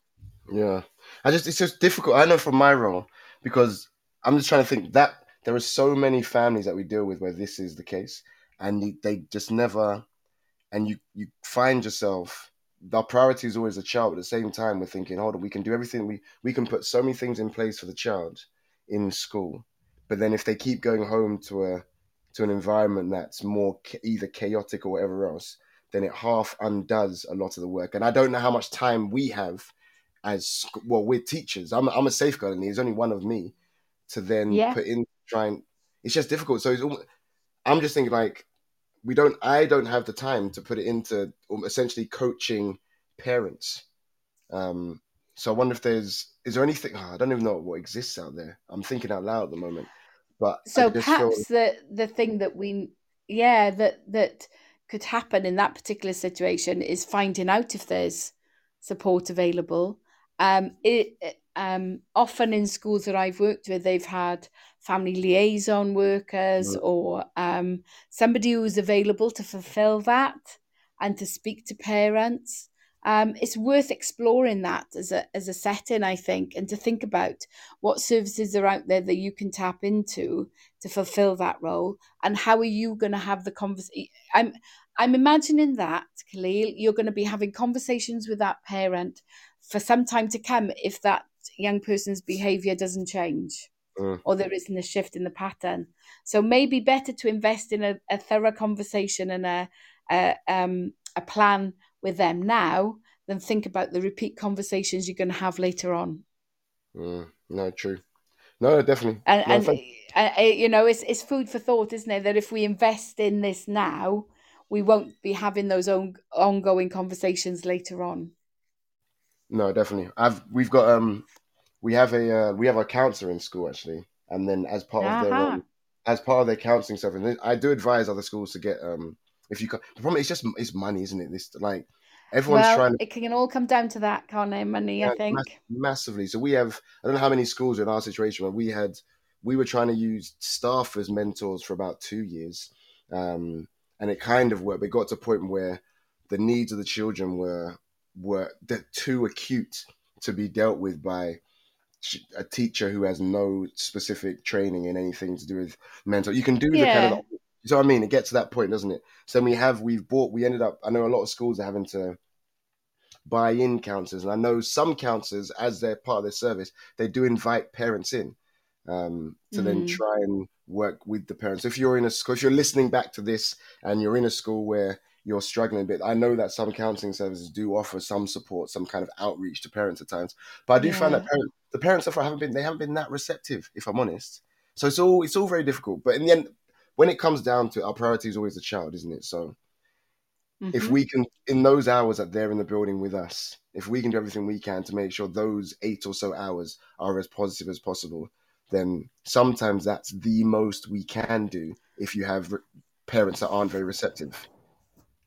Yeah, I just it's just difficult. I know from my role because I'm just trying to think that there are so many families that we deal with where this is the case, and they just never, and you you find yourself our priority is always the child. At the same time, we're thinking, hold on, we can do everything. We we can put so many things in place for the child in school, but then if they keep going home to a to an environment that's more either chaotic or whatever else, then it half undoes a lot of the work. And I don't know how much time we have as well. We're teachers. I'm I'm a safeguarding. There's only one of me to then Yeah. put in trying. It's just difficult. So it's almost, I'm just thinking like we don't. I don't have the time to put it into um, essentially coaching parents. Um, so I wonder if there's is there anything oh, I don't even know what exists out there. I'm thinking out loud at the moment, but So just feel- perhaps the the thing that we yeah that that could happen in that particular situation is finding out if there's support available. Um, it um often in schools that I've worked with, they've had family liaison workers Mm. or um somebody who's available to fulfill that and to speak to parents. Um, it's worth exploring that as a as a setting, I think, and to think about what services are out there that you can tap into to fulfill that role and how are you going to have the conversation i'm i'm imagining that khalil you're going to be having conversations with that parent for some time to come if that young person's behavior doesn't change Mm. or there isn't a shift in the pattern so maybe better to invest in a, a thorough conversation and a, a um a plan with them now than think about the repeat conversations you're going to have later on Mm, no, true. No, definitely. and No, and uh, uh, you know it's it's food for thought isn't it that if we invest in this now we won't be having those on, ongoing conversations later on no, definitely. I've we've got um we have a uh, we have a counselor in school actually, and then as part of their um, as part of their counselling stuff, and I do advise other schools to get um if you can. The problem is just it's money, isn't it? This like everyone's well trying to it can all come down to that can't it money i think mass- massively. So we have I don't know how many schools are in our situation where we had we were trying to use staff as mentors for about two years, um, and it kind of worked. But it got to a point where the needs of the children were were too acute to be dealt with by a teacher who has no specific training in anything to do with mental. You can do the kind of you know what I mean? It gets to that point, doesn't it? So we have we've bought we ended up I know a lot of schools are having to buy in counselors and I know some counselors as they're part of their service, they do invite parents in um, to then Mhm. try and work with the parents. If you're in a school if you're listening back to this and you're in a school where you're struggling a bit, I know that some counselling services do offer some support, some kind of outreach to parents at times. But I do find that Yeah. parent, the parents so far haven't been they haven't been that receptive, if I'm honest. So it's all it's all very difficult. But in the end, when it comes down to it, our priority is always the child, isn't it? So if Mhm. we can in those hours that they're in the building with us, if we can do everything we can to make sure those eight or so hours are as positive as possible, then sometimes that's the most we can do if you have re- parents that aren't very receptive.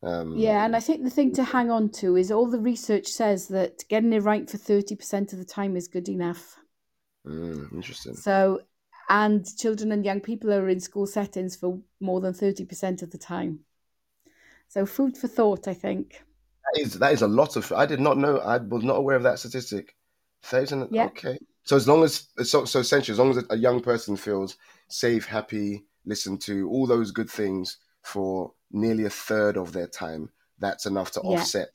Um, yeah and i think the thing to hang on to is all the research says that getting it right for 30% of the time is good enough mm, interesting. So, and children and young people are in school settings for more than 30% of the time. So, food for thought, I think. That is that is a lot of. I did not know. I was not aware of that statistic. Thousand. Yeah. Okay. So as long as so so essentially, as long as a young person feels safe, happy, listened to, all those good things for nearly a third of their time, that's enough to Yeah. offset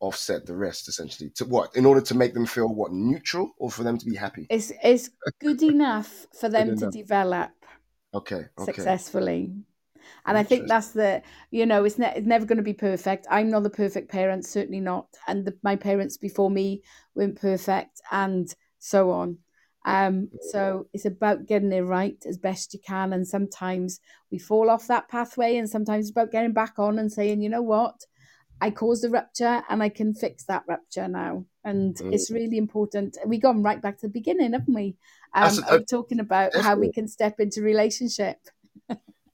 offset the rest. Essentially, to what in order to make them feel what neutral or for them to be happy. It's, it's good enough for them to enough. develop Okay. Okay. successfully. And I think that's the, you know, it's, ne- it's never going to be perfect. I'm not the perfect parent, certainly not. And the, my parents before me weren't perfect, and so on. Um, so it's about getting it right as best you can. And sometimes we fall off that pathway, and sometimes it's about getting back on and saying, you know what, I caused a rupture and I can fix that rupture now. And Mm. it's really important. We've gone right back to the beginning, haven't we? Um, talking about how we can step into relationship.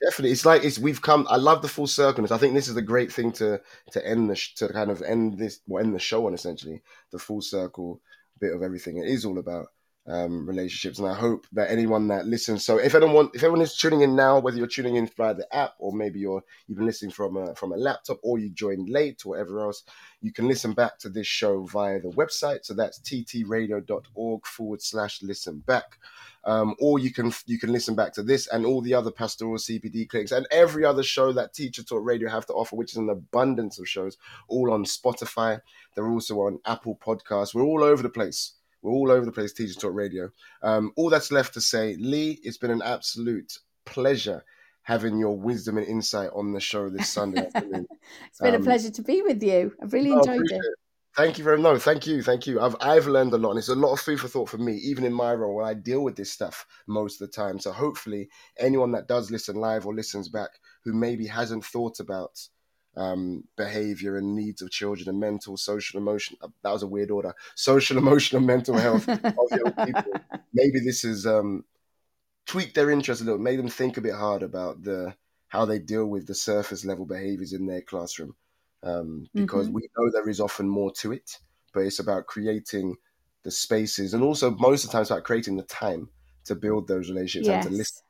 Definitely, it's like it's we've come. I love the full circle. I think this is a great thing to to end the sh- to kind of end this well, end the show on essentially the full circle bit of everything. It is all about um, relationships, and I hope that anyone that listens. So if anyone if anyone is tuning in now, whether you're tuning in via the app or maybe you're you've been listening from a from a laptop or you joined late or whatever else, you can listen back to this show via the website. So that's ttradio.org forward slash listen back um, or you can you can listen back to this and all the other pastoral CPD clinics and every other show that Teacher Talk Radio have to offer, which is an abundance of shows, all on Spotify. They're also on Apple Podcasts. We're all over the place. We're all over the place, Teachers Talk Radio. Um, all that's left to say, Lee, it's been an absolute pleasure having your wisdom and insight on the show this Sunday afternoon. it's been Um, a pleasure to be with you. I've really enjoyed appreciate it. Thank you very much. No, thank you, thank you. I've I've learned a lot, and it's a lot of food for thought for me, even in my role where I deal with this stuff most of the time. So hopefully, anyone that does listen live or listens back who maybe hasn't thought about um, behavior and needs of children and mental, social, emotion. uh, That was a weird order. Social, emotional, mental health of young people. Maybe this has um, tweaked their interest a little, made them think a bit hard about the how they deal with the surface level behaviors in their classroom. Um, because Mhm. we know there is often more to it, but it's about creating the spaces and also most of the time it's about creating the time to build those relationships and to listen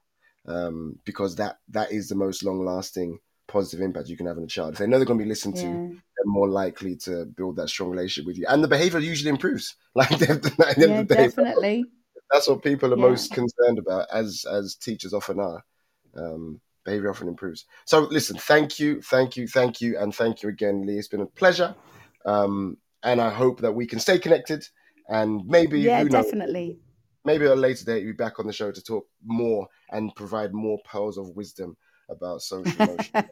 um, because that that is the most long lasting positive impact you can have on a child. If they know they're going to be listened to, Yeah. they're more likely to build that strong relationship with you, and the behavior usually improves. Like at the end Yeah, of the day, definitely. that's what people are Yeah. most concerned about, as as teachers often are. Um, behavior often improves. So listen, thank you, thank you, thank you, and thank you again, Lee. It's been a pleasure, um, and I hope that we can stay connected. And maybe, Yeah, who knows, definitely. maybe at a later date, you'll be back on the show to talk more and provide more pearls of wisdom about social emotion and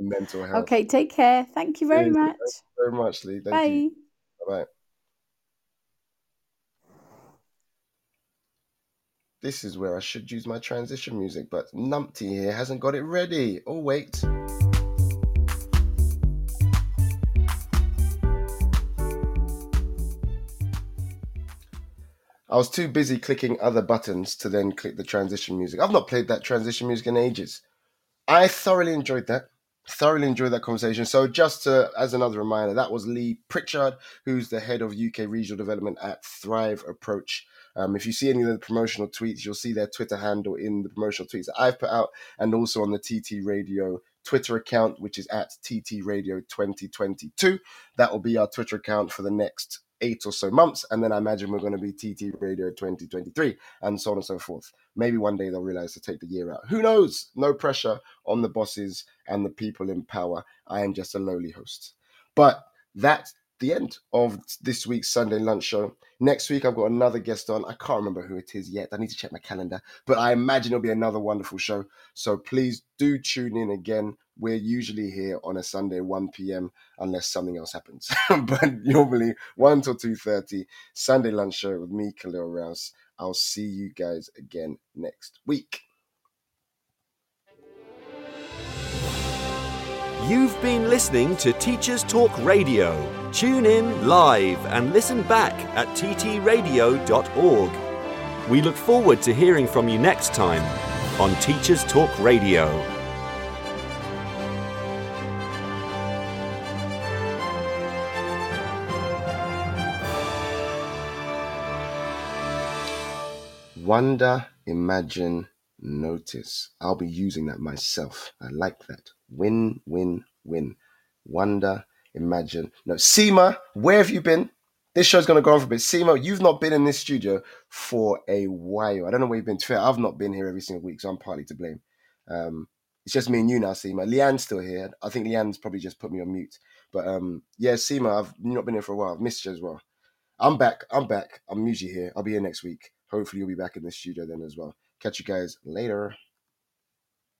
mental health. okay, take care. Thank you very much. very much, Lee. Thank Bye. you. Bye. This is where I should use my transition music, but Numpty here hasn't got it ready. Oh, wait. I was too busy clicking other buttons to then click the transition music. I've not played that transition music in ages. I thoroughly enjoyed that. Thoroughly enjoyed that conversation. So, just to, as another reminder, that was Lee Pritchard, who's the head of UK regional development at Thrive Approach. Um, if you see any of the promotional tweets, you'll see their Twitter handle in the promotional tweets that I've put out, and also on the TT Radio Twitter account, which is at TT Radio 2022. That will be our Twitter account for the next eight or so months, and then I imagine we're going to be TT Radio 2023, and so on and so forth. Maybe one day they'll realize to take the year out. Who knows? No pressure on the bosses and the people in power. I am just a lowly host. But that's the end of this week's Sunday lunch show. Next week, I've got another guest on. I can't remember who it is yet. I need to check my calendar, but I imagine it'll be another wonderful show. So please do tune in again. We're usually here on a Sunday, 1 p.m., unless something else happens. but normally 1 till 2.30, Sunday lunch show with me, Khalil Rouse. I'll see you guys again next week. You've been listening to Teachers Talk Radio. Tune in live and listen back at ttradio.org. We look forward to hearing from you next time on Teachers Talk Radio. Wonder, imagine, notice. I'll be using that myself. I like that. Win, win, win. Wonder, imagine. No, Seema, where have you been? This show's going to go on for a bit. Seema, you've not been in this studio for a while. I don't know where you've been. To fair, I've not been here every single week, so I'm partly to blame. Um, it's just me and you now, Seema. Leanne's still here. I think Leanne's probably just put me on mute. But um, yeah, Seema, I've not been here for a while. I've missed you as well. I'm back. I'm back. I'm usually here. I'll be here next week. Hopefully, you'll be back in the studio then as well. Catch you guys later.